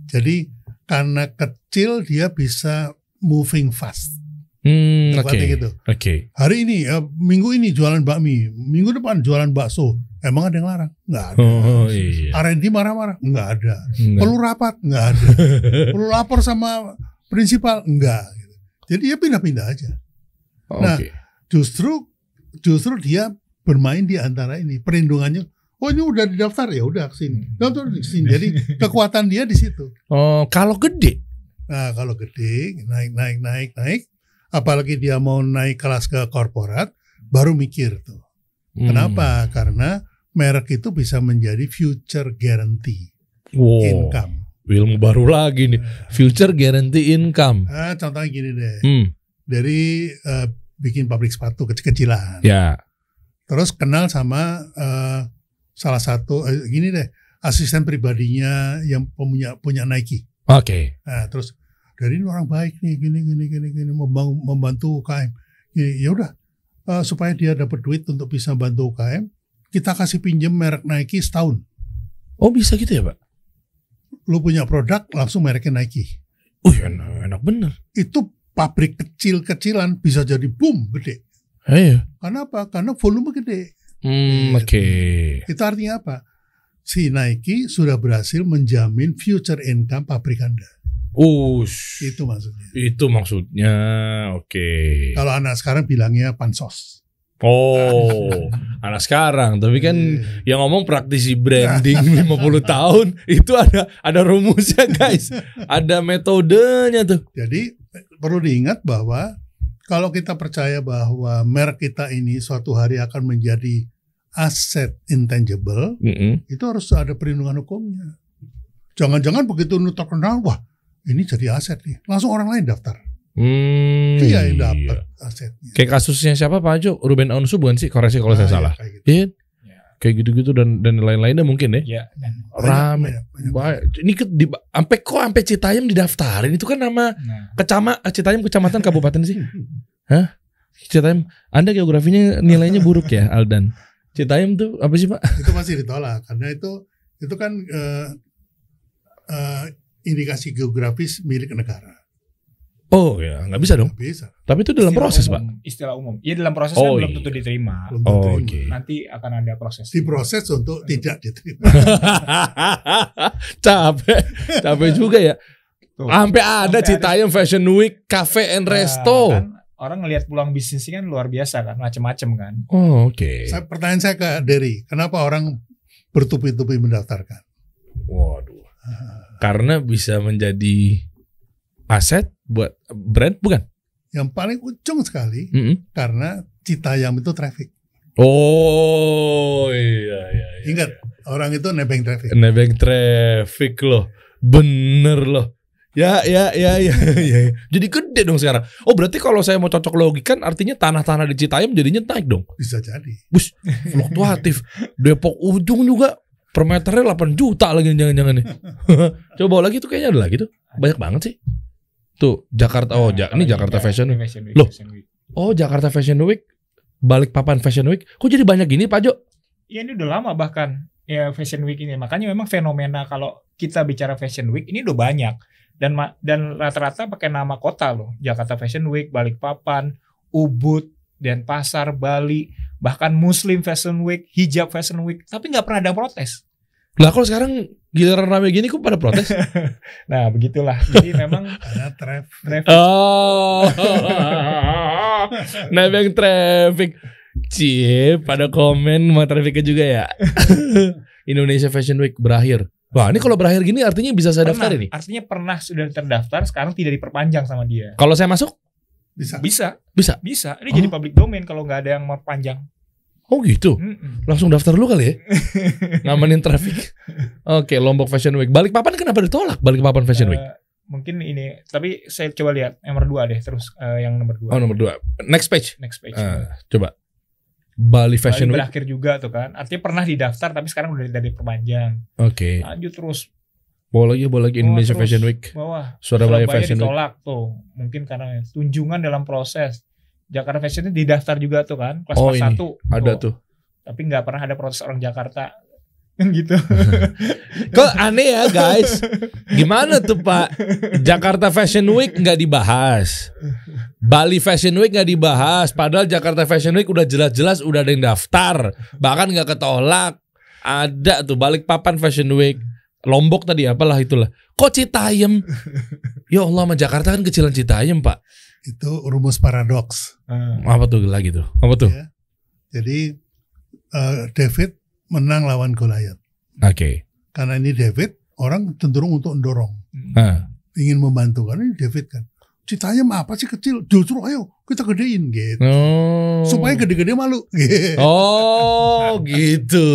Jadi karena kecil dia bisa moving fast.
Hmm, oke.
Kekuatannya gitu.
Oke.
Hari ini, eh, minggu ini jualan bakmi, minggu depan jualan bakso. Emang ada yang larang? Nggak ada.
Oh iya.
R&D marah-marah? Nggak ada.
Enggak.
Perlu rapat? Nggak ada. Perlu lapor sama prinsipal? Nggak. gitu. Jadi dia pindah-pindah aja.
Oke.
nah, Justru, justru dia bermain di antara ini. Perlindungannya, oh ini udah didaftar ya udah ke sini. Daftar di sini. Jadi kekuatan dia di situ.
Oh, kalau gede.
Nah kalau gede, naik, naik, naik, naik. Apalagi dia mau naik kelas ke korporat, baru mikir tuh.
Hmm.
Kenapa? Karena merek itu bisa menjadi future guarantee
Wow.
income.
Ilmu baru lagi nih. Future guarantee income.
Ah, contohnya gini deh,
Hmm.
dari eh, bikin pabrik sepatu kecil-kecilan,
Ya.
terus kenal sama eh, salah satu eh, gini deh, asisten pribadinya yang punya punya Nike.
Oke.
Nah, terus dari ini orang baik nih, gini gini gini gini membangun, membantu UKM. Ya udah eh, supaya dia dapat duit untuk bisa bantu UKM, kita kasih pinjem merek Nike setahun.
Oh bisa gitu ya Pak?
Lu punya produk langsung mereknya Nike.
Wih enak, enak bener.
Itu pabrik kecil-kecilan bisa jadi boom gede.
Iya.
Karena apa? Karena volume gede.
Hmm, oke.
Itu artinya apa? Si Nike sudah berhasil menjamin future income pabrik Anda.
Ush.
Itu maksudnya.
Itu maksudnya. Oke.
Kalau anak sekarang bilangnya pansos.
Oh, anak sekarang. Tapi kan
Iya.
yang ngomong praktisi branding 50 tahun itu ada ada rumusnya guys. Ada metodenya tuh.
Jadi perlu diingat bahwa kalau kita percaya bahwa merek kita ini suatu hari akan menjadi aset intangible,
Mm-mm.
itu harus ada perlindungan hukumnya. Jangan-jangan begitu nu terkenal, wah ini jadi aset nih, langsung orang lain daftar.
Hmm,
Dia yang
iya.
dapat asetnya.
Kayak kasusnya siapa Pak Jo? Ruben Onsu bukan sih? Koreksi kalau saya
Ah, ya,
salah.
kayak gitu.
Iya.
Ya.
Kayak gitu-gitu dan dan lain-lainnya mungkin ya.
Ya, dan
Rame.
banyak, banyak.
Baik. Ini ke di sampai kok sampai Citayam didaftarin itu kan nama
nah,
kecama eh, Citayam kecamatan kabupaten sih. Hah? Citayam Anda geografinya nilainya buruk ya Aldan. Citayam tuh apa sih Pak?
itu masih ditolak karena itu itu kan eh, eh, indikasi geografis milik negara.
Oh ya nggak bisa dong.
Nggak bisa.
Tapi itu dalam
istilah
proses
umum,
Pak.
Istilah umum. Iya dalam proses
Oh,
kan belum
iya.
tentu diterima.
Belum
Oh,
diterima.
oke.
Nanti akan ada proses.
Diproses untuk tidak diterima.
capek, capek juga ya.
Tuh.
Sampai ada Citayam Fashion Week Cafe and
Nah,
Resto.
kan orang ngelihat peluang bisnisnya kan luar biasa kan, macem-macem kan.
Oh, oke.
Saya, pertanyaan saya ke Derry, kenapa orang bertupi-tupi mendaftarkan?
Waduh. Karena bisa menjadi aset buat brand bukan?
Yang paling ujung sekali
Mm-mm.
karena Citayam itu traffic.
Oh iya iya. iya.
Ingat, orang itu nebeng traffic.
nebeng traffic loh. Bener loh. Ya ya ya ya ya. Jadi gede dong sekarang. Oh berarti kalau saya mau cocok logikan artinya tanah-tanah di Citayam jadinya naik dong.
Bisa jadi.
Bus fluktuatif. Depok ujung juga per meternya 8 juta lagi jangan-jangan nih. Coba lagi tuh kayaknya ada lagi tuh. Banyak banget sih. Tuh Jakarta oh ja- ini Jakarta
kayak
Fashion Week.
Fashion Week,
Loh. Oh Jakarta Fashion Week. Balik papan Fashion Week. Kok jadi banyak gini Pak Jo?
Ya ini udah lama bahkan ya Fashion Week ini. Makanya memang fenomena kalau kita bicara Fashion Week ini udah banyak dan ma- dan rata-rata pakai nama kota loh. Jakarta Fashion Week, Balikpapan, Ubud, Denpasar, Bali, bahkan Muslim Fashion Week, Hijab Fashion Week, tapi nggak pernah ada yang protes.
Lah kalau sekarang giliran rame gini kok pada protes?
Nah begitulah. Jadi memang
Karena traffic.
traffic
Oh, nebeng traffic. Cie, pada komen sama trafficnya juga ya. Indonesia Fashion Week berakhir. Wah, ini kalau berakhir gini artinya bisa saya
pernah,
daftar ini.
artinya pernah sudah terdaftar, sekarang tidak diperpanjang sama dia.
Kalau saya masuk,
Bisa.
Bisa,
Bisa?
bisa. Ini
Oh.
jadi public domain kalau nggak ada yang mau panjang.
oh gitu.
Mm-mm.
Langsung daftar dulu kali ya. Ngamanin traffic. Oke, Lombok Fashion Week. Balikpapan kenapa ditolak? Balikpapan Fashion Week.
Eh, mungkin ini, tapi saya coba lihat yang nomor dua deh, terus eh, yang nomor dua.
Oh, nomor dua. Next page.
Next page.
Ah, coba. Bali Fashion
Bali
Week.
berakhir juga tuh kan. Artinya pernah didaftar tapi sekarang udah tidak diperpanjang.
Oke.
Lanjut terus
Bawa lagi, bawa lagi
Bawa
Indonesia
terus.
Fashion Week.
bawah.
Surabaya
Surabaya
Fashion Week.
ditolak tuh. Mungkin karena tunjungan dalam proses. Jakarta Fashion ini didaftar juga tuh kan. Kelas
Oh,
41.
ini. Ada tuh.
Tapi nggak pernah ada protes orang Jakarta. Kan gitu.
Kok aneh ya guys? Gimana tuh Pak? Jakarta Fashion Week nggak dibahas. Bali Fashion Week nggak dibahas. Padahal Jakarta Fashion Week udah jelas-jelas udah ada yang daftar. Bahkan nggak ketolak. Ada tuh balik papan Fashion Week. Lombok tadi apalah itulah. Kok Citayam? Ya Allah sama Jakarta kan kecilan Citayam Pak.
Itu rumus paradoks.
Eh,
Apa tuh lagi tuh? Apa tuh?
Ya. Jadi eh, David menang lawan Goliath.
Oke.
Karena ini David, orang cenderung untuk mendorong,
Nah.
ingin membantu. Karena ini David kan. Citayam apa sih kecil? Justru ayo kita gedein gitu.
Oh.
Supaya gede-gede malu. Gitu.
Oh gitu.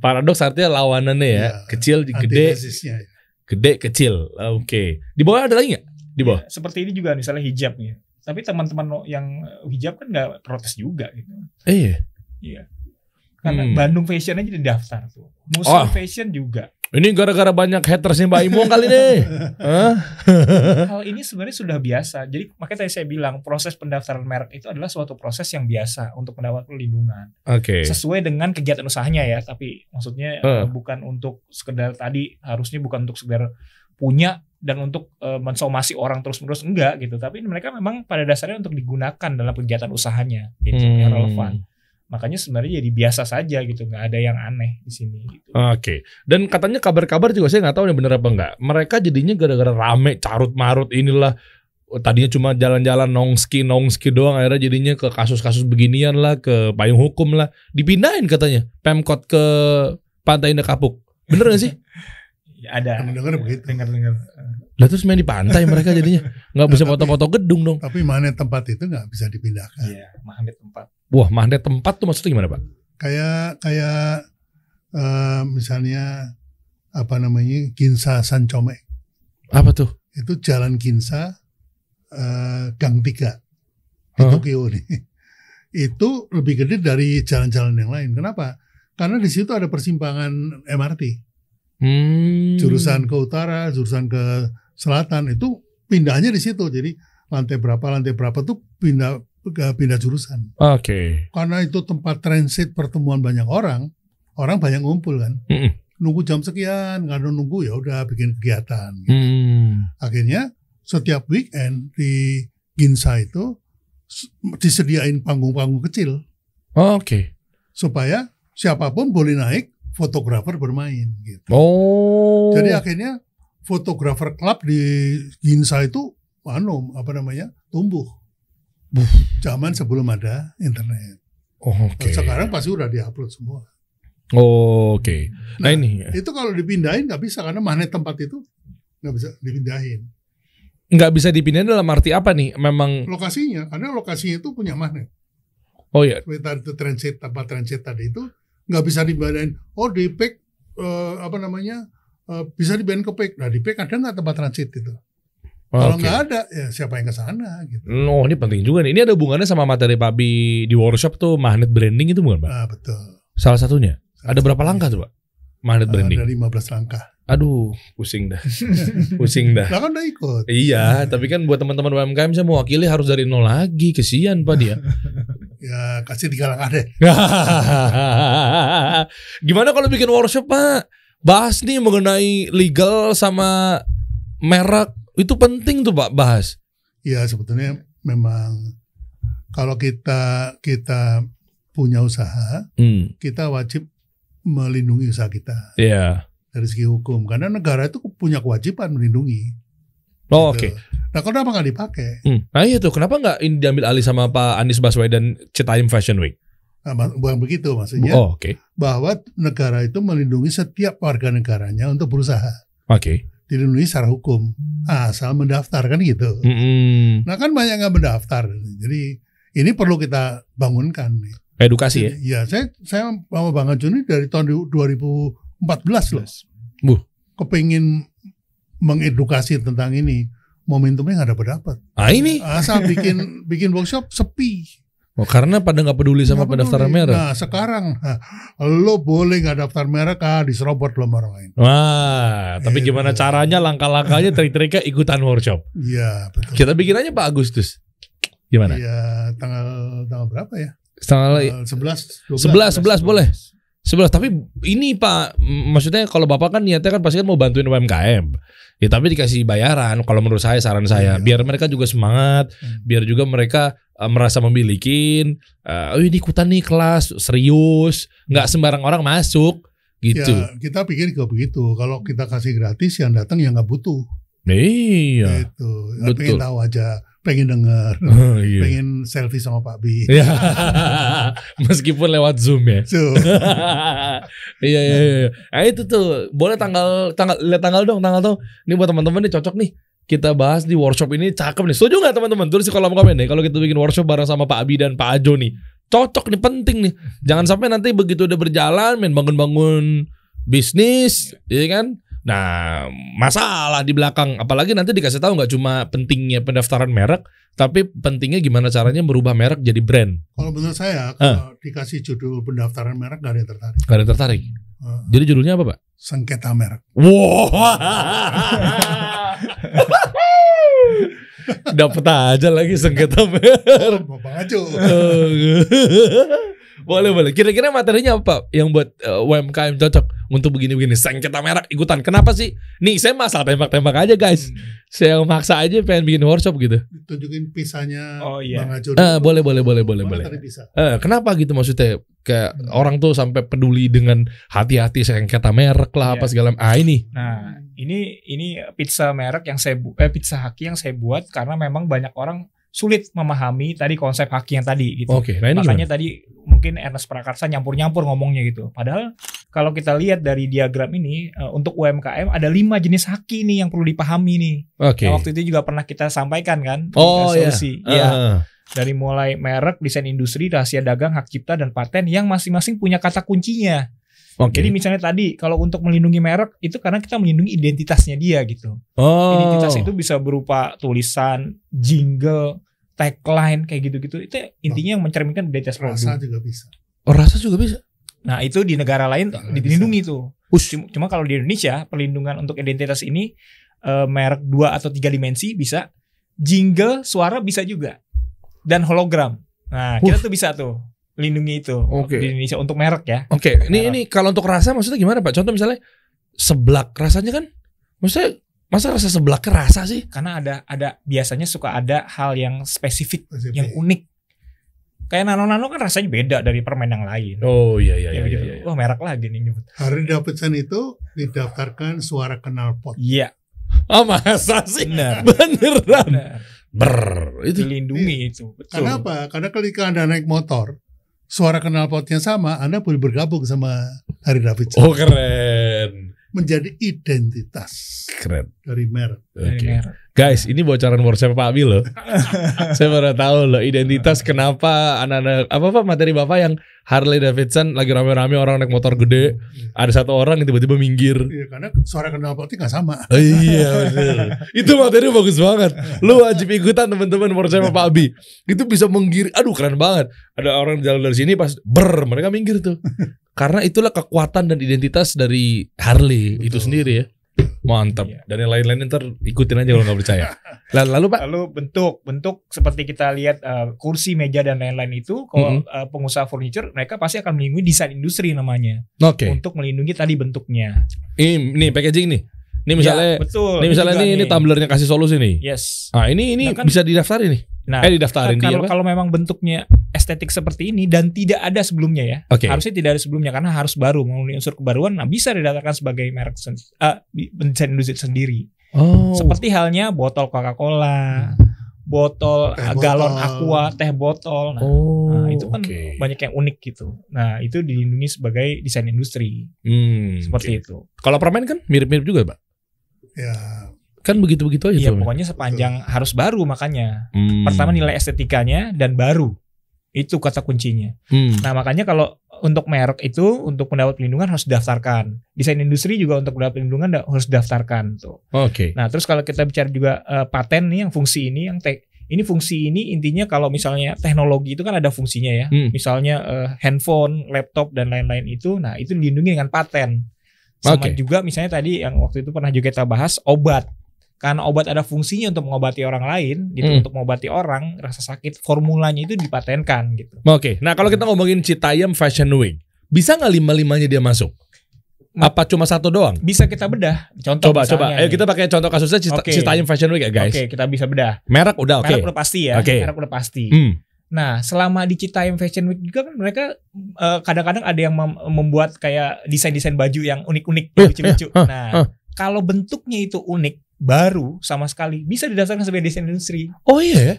Paradoks artinya lawanannya ya.
Iya.
Kecil, gede,
Antitesisnya.
gede, kecil. Oke. Di bawah ada lagi nggak? Di bawah.
ya, seperti ini juga misalnya hijab nih. Tapi teman-teman yang hijab kan nggak protes juga gitu.
Eh, iya.
Iya. Karena
Hmm.
Bandung Fashion aja didaftar tuh. Muslim
Oh.
Fashion juga.
Ini gara-gara banyak hatersnya Mbak Imo kali nih. Hah?
Hal ini sebenarnya sudah biasa. Jadi makanya tadi saya bilang proses pendaftaran merek itu adalah suatu proses yang biasa untuk mendapat perlindungan
Oke.
sesuai dengan kegiatan usahanya ya. Tapi maksudnya
eh,
bukan untuk sekedar tadi harusnya bukan untuk sekedar punya dan untuk eh, mensomasi orang terus-menerus enggak gitu. Tapi mereka memang pada dasarnya untuk digunakan dalam kegiatan usahanya gitu yang
Hmm.
relevan. Makanya sebenarnya jadi biasa saja gitu, nggak ada yang aneh di sini gitu.
Oke. Dan katanya kabar-kabar juga saya nggak tahu nih bener apa enggak. Mereka jadinya gara-gara rame carut marut inilah Oh, tadinya cuma jalan-jalan nongski nongski doang akhirnya jadinya ke kasus-kasus beginian lah ke payung hukum lah dipindahin katanya pemkot ke pantai Indah Kapuk bener gak sih
Ya, ada.
Dengar begitu.
Dengar-dengar.
lah terus main di pantai mereka jadinya nggak bisa foto-foto gedung dong
Tapi mana tempat itu nggak bisa dipindahkan.
Iya, magnet tempat.
wah magnet tempat tuh maksudnya gimana pak
Kayak kayak eh, misalnya apa namanya Ginza Sancome
apa tuh
itu jalan Ginza eh, Gang 3 di
Hah?
Tokyo nih. Itu lebih gede dari jalan-jalan yang lain. Kenapa? Karena di situ ada persimpangan MRT.
Hmm.
Jurusan ke utara, jurusan ke selatan itu pindahnya di situ. Jadi lantai berapa, lantai berapa tuh pindah ke- pindah jurusan.
oke
Karena itu tempat transit pertemuan banyak orang, orang banyak ngumpul kan.
Mm-mm.
Nunggu jam sekian, nggak ada nunggu ya udah bikin kegiatan.
Hmm.
Akhirnya setiap weekend di Ginza itu disediain panggung-panggung kecil
oke
supaya siapa pun boleh naik fotografer bermain gitu.
oh
Jadi akhirnya fotografer klub di Ginza itu anu apa namanya tumbuh.
Buh.
Zaman sebelum ada internet.
Oh, Oke.
Sekarang pasti udah diupload semua.
Oh, Oke. Nah,
Nah,
ini
Itu kalau dipindahin nggak bisa karena magnet tempat itu nggak bisa dipindahin.
nggak bisa dipindahin dalam arti apa nih? Memang
Lokasinya karena lokasinya itu punya magnet.
oh ya.
Seperti transit tempat transit tadi itu nggak bisa dipindahin. Oh di PEK eh, apa namanya eh, bisa dipindahin ke PEK. Nah di PEK ada nggak tempat transit itu? Kalau
Oke.
nggak ada ya siapa yang ke sana gitu.
Oh, ini penting juga nih. Ini ada hubungannya sama materi Pak Bi di workshop tuh magnet branding itu bukan, Pak?
Nah betul.
Salah satunya. Ada berapa langkah tuh, Pak? Magnet branding.
Ada 15 langkah.
Aduh, pusing dah. pusing dah.
Lah kan udah ikut.
Iya, tapi kan buat teman-teman UMKM saya mewakili harus dari nol lagi. Kesian Pak dia.
Ya kasih tiga langkah deh.
Gimana kalau bikin workshop Pak? Bahas nih mengenai legal sama merek. Itu penting tuh Pak bahas.
Ya sebetulnya memang kalau kita kita punya usaha,
Hmm,
kita wajib melindungi usaha kita
iya.
dari segi hukum karena negara itu punya kewajiban melindungi.
Oh,
Gitu.
Oke.
Nah kenapa nggak dipakai?
Hmm. Nah iya tuh, kenapa nggak ini diambil alih sama Pak Anies Baswedan Citaim Fashion Week?
Nah, bukan begitu maksudnya
Oh, oke.
bahwa negara itu melindungi setiap warga negaranya untuk berusaha
Oke.
dilindungi secara hukum asal mendaftar kan gitu.
Mm-mm.
Nah kan banyak yang mendaftar, jadi ini perlu kita bangunkan. nih.
Edukasi ya.
Iya, saya saya sama Bang Ajun ini dari tahun 2014 loh.
Buh.
Kepingin mengedukasi tentang ini, momentumnya nggak dapat dapat.
Ah ini,
Asal bikin bikin workshop sepi.
oh, karena pada nggak peduli sama
Nggak
pendaftaran
peduli.
merek.
Nah sekarang nah, lo boleh nggak daftar merek ah diserobot lo orang lain.
Wah, tapi
Gitu.
gimana caranya, langkah-langkahnya, trik-triknya ikutan workshop.
Iya betul.
Kita bikin aja Pak Agustus. Gimana?
Iya tanggal tanggal berapa ya? Tanggal 11
11,
12.
11 boleh. 11 tapi ini Pak, maksudnya kalau Bapak kan niatnya kan pasti kan mau bantuin UMKM. Ya tapi dikasih bayaran kalau menurut saya saran saya
Iya.
biar mereka juga semangat,
Hmm.
biar juga mereka eh, merasa memilikin eh, oh ini ikutan nih kelas serius, nggak sembarang orang masuk gitu.
Ya kita pikir juga begitu. Kalau kita kasih gratis yang datang yang nggak butuh.
Iya.
Gitu.
Betul.
Pengen tahu aja, pengen denger,
Oh, iya.
pengen selfie sama Pak Bi.
Ya. Meskipun lewat Zoom ya.
So,
iya iya iya. Nah itu tuh boleh tanggal tanggal lihat tanggal dong tanggal tuh. Ini buat teman-teman nih cocok nih. Kita bahas di workshop ini cakep nih. Setuju nggak teman-teman? Tulis di kolom komen nih. Kalau kita bikin workshop bareng sama Pak Abi dan Pak Ajo nih. Cocok nih penting nih. Jangan sampai nanti begitu udah berjalan main bangun-bangun bisnis, ya kan? Nah, masalah di belakang. Apalagi nanti dikasih tahu nggak cuma pentingnya pendaftaran merek, tapi pentingnya gimana caranya merubah merek jadi brand.
kalau menurut saya kalau dikasih judul pendaftaran merek gak ada yang tertarik.
Gak ada yang tertarik.
Eh,
Jadi judulnya apa, Pak?
sengketa merek.
Wow. Dapat aja lagi sengketa merek.
Bapak Ajo.
Boleh boleh. Kira-kira materinya apa yang buat eh, UMKM cocok untuk begini-begini sengketa merek ikutan? Kenapa sih? Nih saya masalah tembak-tembak aja guys. Saya maksa aja pengen bikin workshop gitu.
Tunjukin pisahnya
Oh, iya.
Bang Ajo.
Eh, boleh boleh boleh boleh
Mana
boleh. Eh, kenapa gitu maksudnya? Kayak
Hmm.
orang tuh sampai peduli dengan hati-hati sengketa merek lah apa
Iya.
segala. Ah ini.
Nah, ini ini pizza merek yang saya bu eh pizza haki yang saya buat karena memang banyak orang sulit memahami tadi konsep haki yang tadi gitu.
Oke, nah ini
Makanya
gimana?
tadi mungkin Ernest Prakarsa nyampur-nyampur ngomongnya gitu. Padahal kalau kita lihat dari diagram ini eh, untuk UMKM ada lima jenis haki nih yang perlu dipahami nih.
Oke.
Nah, waktu itu juga pernah kita sampaikan kan
Oh, iya.
solusi. Iya.
Ah,
Dari mulai merek, desain industri, rahasia dagang, hak cipta dan paten yang masing-masing punya kata kuncinya.
Oke.
Jadi misalnya tadi kalau untuk melindungi merek itu karena kita melindungi identitasnya dia gitu.
oh.
Identitas itu bisa berupa tulisan, jingle, tagline kayak gitu-gitu. Itu intinya yang mencerminkan identitas
Rasa
produk.
juga bisa.
Oh, rasa juga bisa.
Nah, itu di negara lain
Nggak
dilindungi tuh.
Ush.
Cuma, kalau di Indonesia perlindungan untuk identitas ini eh, merek dua atau tiga dimensi bisa, jingle suara bisa juga, dan hologram. Nah, kita tuh bisa tuh lindungi itu
Oke.
di Indonesia untuk merek ya.
Oke, ini
Merek.
ini kalau untuk rasa maksudnya gimana Pak? Contoh misalnya seblak rasanya kan maksudnya masa rasa seblaknya rasa sih?
Karena ada ada biasanya suka ada hal yang spesifik,
Spesifik.
yang unik. Kayak nano-nano kan rasanya beda dari permen yang lain.
Oh iya iya
Ya,
iya
begitu.
iya. iya.
Wah merek lagi nih nyebut.
Hari Davidson itu didaftarkan suara kenal pot.
Iya.
Oh masa sih?
Benar.
Beneran.
Benar.
Ber itu.
Dilindungi itu. Betul.
Karena apa? Karena ketika Anda naik motor, suara knalpotnya sama, Anda boleh bergabung sama Harry Davidson.
Oh keren.
Menjadi identitas
Keren.
dari merek.
Merek.
Guys, ini bocoran WhatsApp Pak Abi loh. Saya baru tahu loh identitas kenapa anak-anak apa apa materi Bapak yang Harley Davidson lagi rame-rame orang naik motor gede, ada satu orang yang tiba-tiba minggir.
Iya, karena suara knalpotnya nggak sama.
Oh, iya betul. Itu materi bagus banget. Lu wajib ikutan teman-teman WhatsApp Pak Abi. Itu bisa menggir. Aduh keren banget. Ada orang jalan dari sini pas ber mereka minggir tuh. Karena itulah kekuatan dan identitas dari Harley itu
Betul.
sendiri ya. Mantap.
Iya.
Dan yang lain-lain ntar ikutin aja kalau nggak percaya. Lalu, lalu Pak,
Lalu bentuk bentuk seperti kita lihat eh, kursi, meja dan lain-lain itu kalau
Mhm.
eh, pengusaha furniture mereka pasti akan melindungi desain industri namanya
oke.
untuk melindungi tadi bentuknya.
Ini nih packaging nih. Ini misalnya
Ya, betul.
ini misalnya
juga
nih, ini tumblernya kasih solusi nih.
Yes.
Ah, ini ini
Nah, kan-
bisa didaftarin nih.
Nah,
eh didaftarin dia
kalau
apa?
kalau memang bentuknya estetik seperti ini dan tidak ada sebelumnya ya.
Oke.
Harusnya tidak ada sebelumnya karena harus baru memenuhi unsur kebaruan nah bisa didaftarkan sebagai merek sen- eh, di- desain industri sendiri.
Oh.
Seperti halnya botol Coca-Cola, botol
Teh
eh, galon
botol.
aqua, teh botol. Nah,
Oh.
nah, itu kan
oke.
banyak yang unik gitu. Nah, itu dilindungi sebagai desain industri.
Hmm,
Seperti
oke.
itu.
Kalau permen kan mirip-mirip juga, Pak.
Ya,
Kan begitu-begitu aja
Iya,
tuh.
pokoknya sepanjang harus baru makanya.
Hmm.
Pertama nilai estetikanya dan baru. Itu kata kuncinya.
Hmm.
Nah, makanya kalau untuk merek itu untuk mendapat pelindungan harus daftarkan. Desain industri juga untuk mendapat pelindungan da- harus daftarkan tuh.
Oke.
Nah, terus kalau kita bicara juga eh, paten nih yang fungsi ini yang te- ini fungsi ini intinya kalau misalnya teknologi itu kan ada fungsinya ya.
Hmm.
Misalnya eh, handphone, laptop dan lain-lain itu, nah itu dilindungi dengan paten. Sama
Oke.
juga misalnya tadi yang waktu itu pernah juga kita bahas obat. Karena obat ada fungsinya untuk mengobati orang lain, gitu
Hmm.
untuk mengobati orang rasa sakit, formulanya itu dipatenkan gitu.
Oke. Nah, kalau kita ngomongin Citayam Fashion Week, bisa nggak lima-limanya dia masuk?
Ma-
Apa cuma satu doang?
Bisa kita bedah. Contoh
Coba, coba. Ayo kita pakai contoh kasusnya Cita-
Oke.
Citayam Fashion Week ya, guys.
Oke, kita bisa bedah.
Merek udah oke.
Merek udah pasti ya.
Oke.
Merek udah pasti.
Hmm.
Nah, selama di Citayam Fashion Week juga kan mereka eh, kadang-kadang ada yang mem- membuat kayak desain-desain baju yang unik-unik,
Eh,
lucu-lucu.
eh,
Nah,
eh.
kalau bentuknya itu unik, baru sama sekali, bisa didasarkan sebagai desain industri.
Oh iya. ya?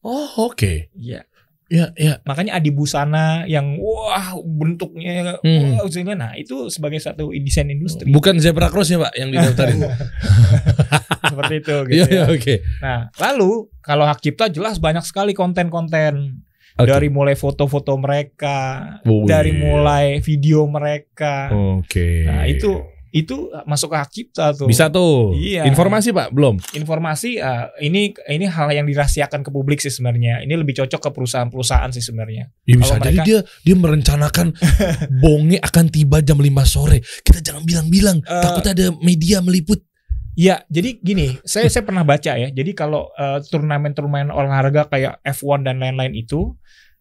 Oh oke.
Iya.
Ya ya.
Makanya Adi Busana yang wah bentuknya
Hmm.
wah usulnya. nah itu sebagai satu desain industri
Bukan zebra cross ya, Pak, yang didaftarin.
seperti itu gitu
Iya iya
ya.
oke.
Nah, lalu kalau hak cipta jelas banyak sekali konten-konten
Oke.
dari mulai foto-foto mereka,
Oh,
dari
iya.
mulai video mereka.
Oke.
Nah, itu itu masuk ke hak cipta tuh.
bisa tuh.
Iya.
Informasi Pak belum.
Informasi eh, ini ini hal yang dirahasiakan ke publik sih sebenarnya. Ini lebih cocok ke perusahaan-perusahaan sih sebenarnya.
Ya bisa
Kalau
jadi
mereka-
dia dia merencanakan bonge akan tiba jam 5 sore. Kita jangan bilang-bilang,
Eh,
takutnya ada media meliput.
Ya, jadi gini, saya saya pernah baca ya. Jadi kalau eh, turnamen-turnamen olahraga kayak F1 dan lain-lain itu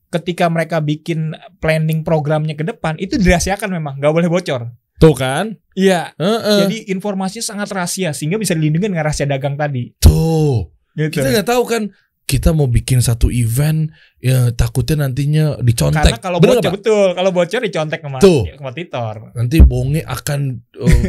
ketika mereka bikin planning programnya ke depan itu dirahasiakan memang, nggak boleh bocor.
Tuh kan?
Iya.
Heeh.
Jadi informasinya sangat rahasia sehingga bisa dilindungi dengan rahasia dagang tadi.
Tuh.
Gitu.
Kita nggak tahu kan kita mau bikin satu event ya takutnya nantinya dicontek.
Karena kalau
Bener
bocor
Pak?
betul, kalau bocor dicontek sama
Tuh.
kompetitor.
nanti bonge akan uh,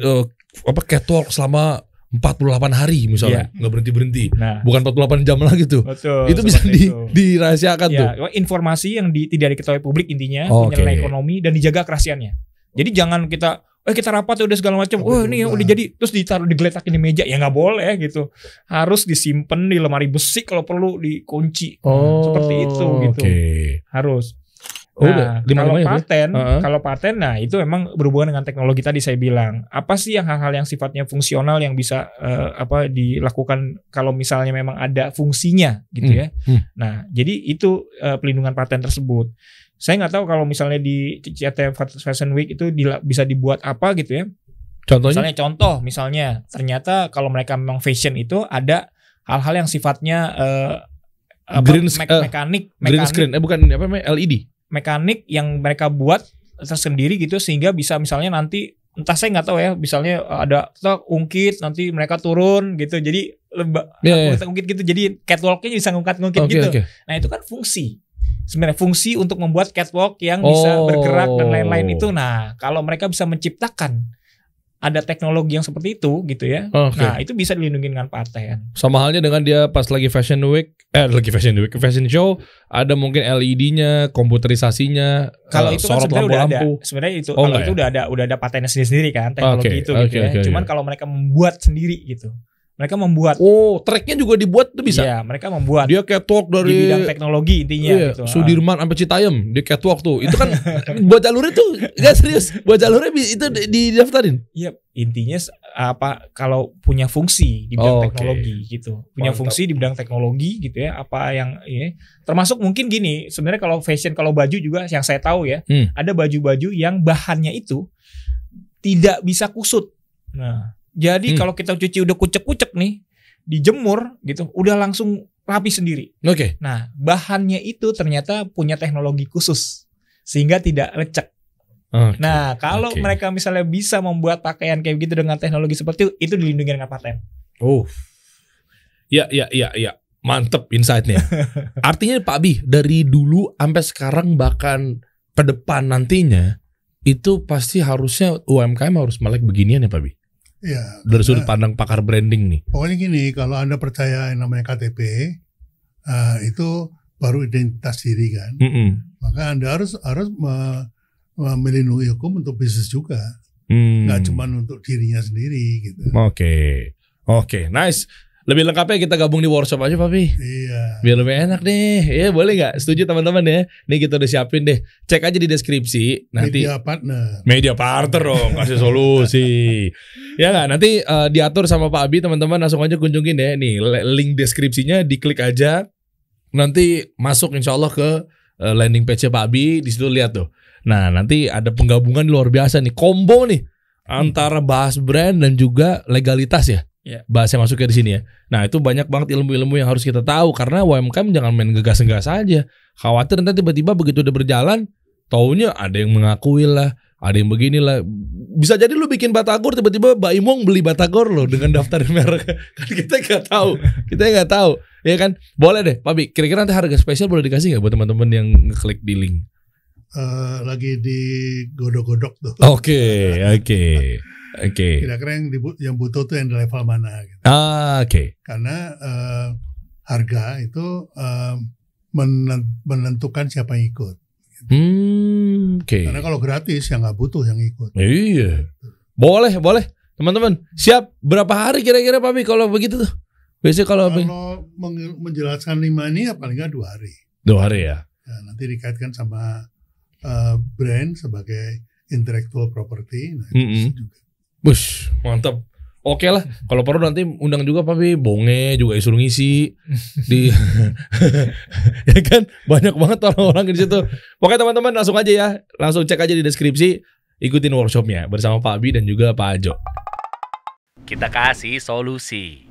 uh, apa catwalk selama 48 hari misalnya, nggak berhenti berhenti.
Nah,
Bukan 48 jam lagi tuh.
betul.
itu bisa di,
itu.
dirahasiakan tuh.
Ya, informasi yang di, tidak diketahui publik intinya punya nilai ekonomi dan dijaga kerahasiaannya. Jadi jangan kita eh kita rapat udah segala macam. Wah, ini yang
berubah.
udah jadi terus ditaruh digeletakin di meja. Ya nggak boleh gitu. Harus disimpan di lemari besi kalau perlu dikunci. Nah, seperti itu gitu.
Oke.
Harus.
Oh,
Nah,
udah
kalau
ya.
paten,
Heeh.
kalau paten, nah itu memang berhubungan dengan teknologi tadi saya bilang. Apa sih yang hal-hal yang sifatnya fungsional yang bisa eh, apa dilakukan kalau misalnya memang ada fungsinya gitu
Hmm,
ya.
hmm.
Nah, jadi itu eh, pelindungan paten tersebut. Saya nggak tahu kalau misalnya di CT Fashion Week itu bisa dibuat apa gitu ya.
Contohnya
Misalnya contoh, misalnya ternyata kalau mereka memang fashion itu ada hal-hal yang sifatnya eh, apa,
Green
me-
sk- eh,
mekanik,
green
mekanik
screen eh bukan apa namanya LED.
mekanik yang mereka buat tersendiri gitu sehingga bisa misalnya nanti entah saya nggak tahu ya misalnya ada tok ungkit nanti mereka turun gitu jadi leba,
Iya, iya.
ungkit gitu jadi catwalknya bisa ngungkit-ngungkit
Oke
gitu
oke.
nah itu kan fungsi sebenarnya fungsi untuk membuat catwalk yang bisa
Oh.
bergerak dan lain-lain itu nah kalau mereka bisa menciptakan ada teknologi yang seperti itu gitu ya.
Oke.
Nah, itu bisa dilindungi dengan paten.
Sama halnya dengan dia pas lagi fashion week, eh lagi fashion week, fashion show, ada mungkin LED-nya, komputerisasinya,
Kalau
eh,
itu kan sebenarnya udah ada. Sebenarnya itu
Oh,
kalau
enggak
itu udah ada udah ada patennya sendiri-sendiri kan teknologi
Oke,
itu gitu
oke,
ya.
oke,
Cuman
oke.
kalau mereka membuat sendiri gitu. Mereka membuat
Oh, tracknya juga dibuat tuh bisa.
Iya, mereka membuat
Dia catwalk
di
dari
bidang teknologi intinya
iya,
gitu.
Sudirman sampai Citayam, dia catwalk tuh. Itu kan buat jalurnya tuh gak serius. Buat jalurnya itu di- didaftarin.
Iya, intinya apa kalau punya fungsi di bidang
Oh,
teknologi gitu. Punya
Mantap.
fungsi di bidang teknologi gitu ya. Apa yang ini termasuk mungkin gini, sebenarnya kalau fashion kalau baju juga yang saya tahu ya,
Hmm.
ada baju-baju yang bahannya itu tidak bisa kusut. Nah, jadi
Hmm.
kalau kita cuci udah kucek-kucek nih, dijemur gitu, udah langsung rapi sendiri.
Oke.
Nah, bahannya itu ternyata punya teknologi khusus sehingga tidak lecek.
Oke.
Nah, kalau
Oke.
mereka misalnya bisa membuat pakaian kayak gitu dengan teknologi seperti itu, itu dilindungi dengan paten.
Oh. Ya, ya, ya, ya. Mantep insight-nya. Artinya Pak Bi, dari dulu sampai sekarang bahkan ke depan nantinya itu pasti harusnya UMKM harus melek beginian ya Pak Bi.
Ya,
Dari
karena-
sudut pandang pakar branding nih.
Pokoknya gini, kalau Anda percaya yang namanya KTP, ah, itu baru identitas diri kan.
Mm-mm.
Maka Anda harus harus me- me- melindungi hukum untuk bisnis juga,
Hmm.
nggak cuma untuk dirinya sendiri gitu.
Oke. Oke, nice. Lebih lengkapnya kita gabung di workshop aja Pak Bi.
Iya.
Biar lebih enak deh. Ya boleh nggak? Setuju teman-teman ya? Nih kita udah siapin deh. Cek aja di deskripsi. Nanti
Media partner.
Media partner dong kasih solusi. ya nggak nanti eh, diatur sama Pak Abi teman-teman langsung aja kunjungin deh nih le- link deskripsinya diklik aja nanti masuk insya Allah ke eh, landing page Pak Abi di situ lihat tuh. Nah nanti ada penggabungan luar biasa nih combo nih antara bahas brand dan juga legalitas ya.
Iya.
Bahasnya masuknya di sini ya. Nah itu banyak banget ilmu-ilmu yang harus kita tahu karena UMKM jangan main gegas-gegas aja. Khawatir nanti tiba-tiba begitu udah berjalan, taunya ada yang mengakui lah, ada yang beginilah. Bisa jadi lu bikin batagor tiba-tiba Mbak Imong beli batagor lo dengan daftar merek. kan kita nggak tahu, kita nggak tahu, ya kan? Boleh deh, Pak Bi. Kira-kira nanti harga spesial boleh dikasih nggak buat teman-teman yang ngeklik di link?
Eh, lagi di godok-godok tuh.
Oke, oke, oke.
Kira-kira yang, dibu- yang butuh tuh yang di level mana gitu.
Ah, oke.
Karena eh, harga itu menen- menentukan siapa yang ikut.
Hmm, oke.
Karena kalau gratis ya nggak butuh yang ikut.
Iya. Boleh, boleh. Teman-teman, siap berapa hari kira-kira Pak kalau begitu tuh? Biasanya kalau?
Kalau meng- menjelaskan lima ini ya paling nggak dua hari.
dua hari ya.
Ya, nanti dikaitkan sama eh, brand sebagai intellectual property. Nah, itu
Mm-mm.
juga.
Bush, mantap. Oke lah, kalau perlu nanti undang juga Pak Bi, bonge juga disuruh ngisi di ya kan banyak banget orang-orang di situ. Pokoknya teman-teman langsung aja ya, langsung cek aja di deskripsi, ikutin workshopnya bersama Pak Bi dan juga Pak Ajo.
Kita kasih solusi.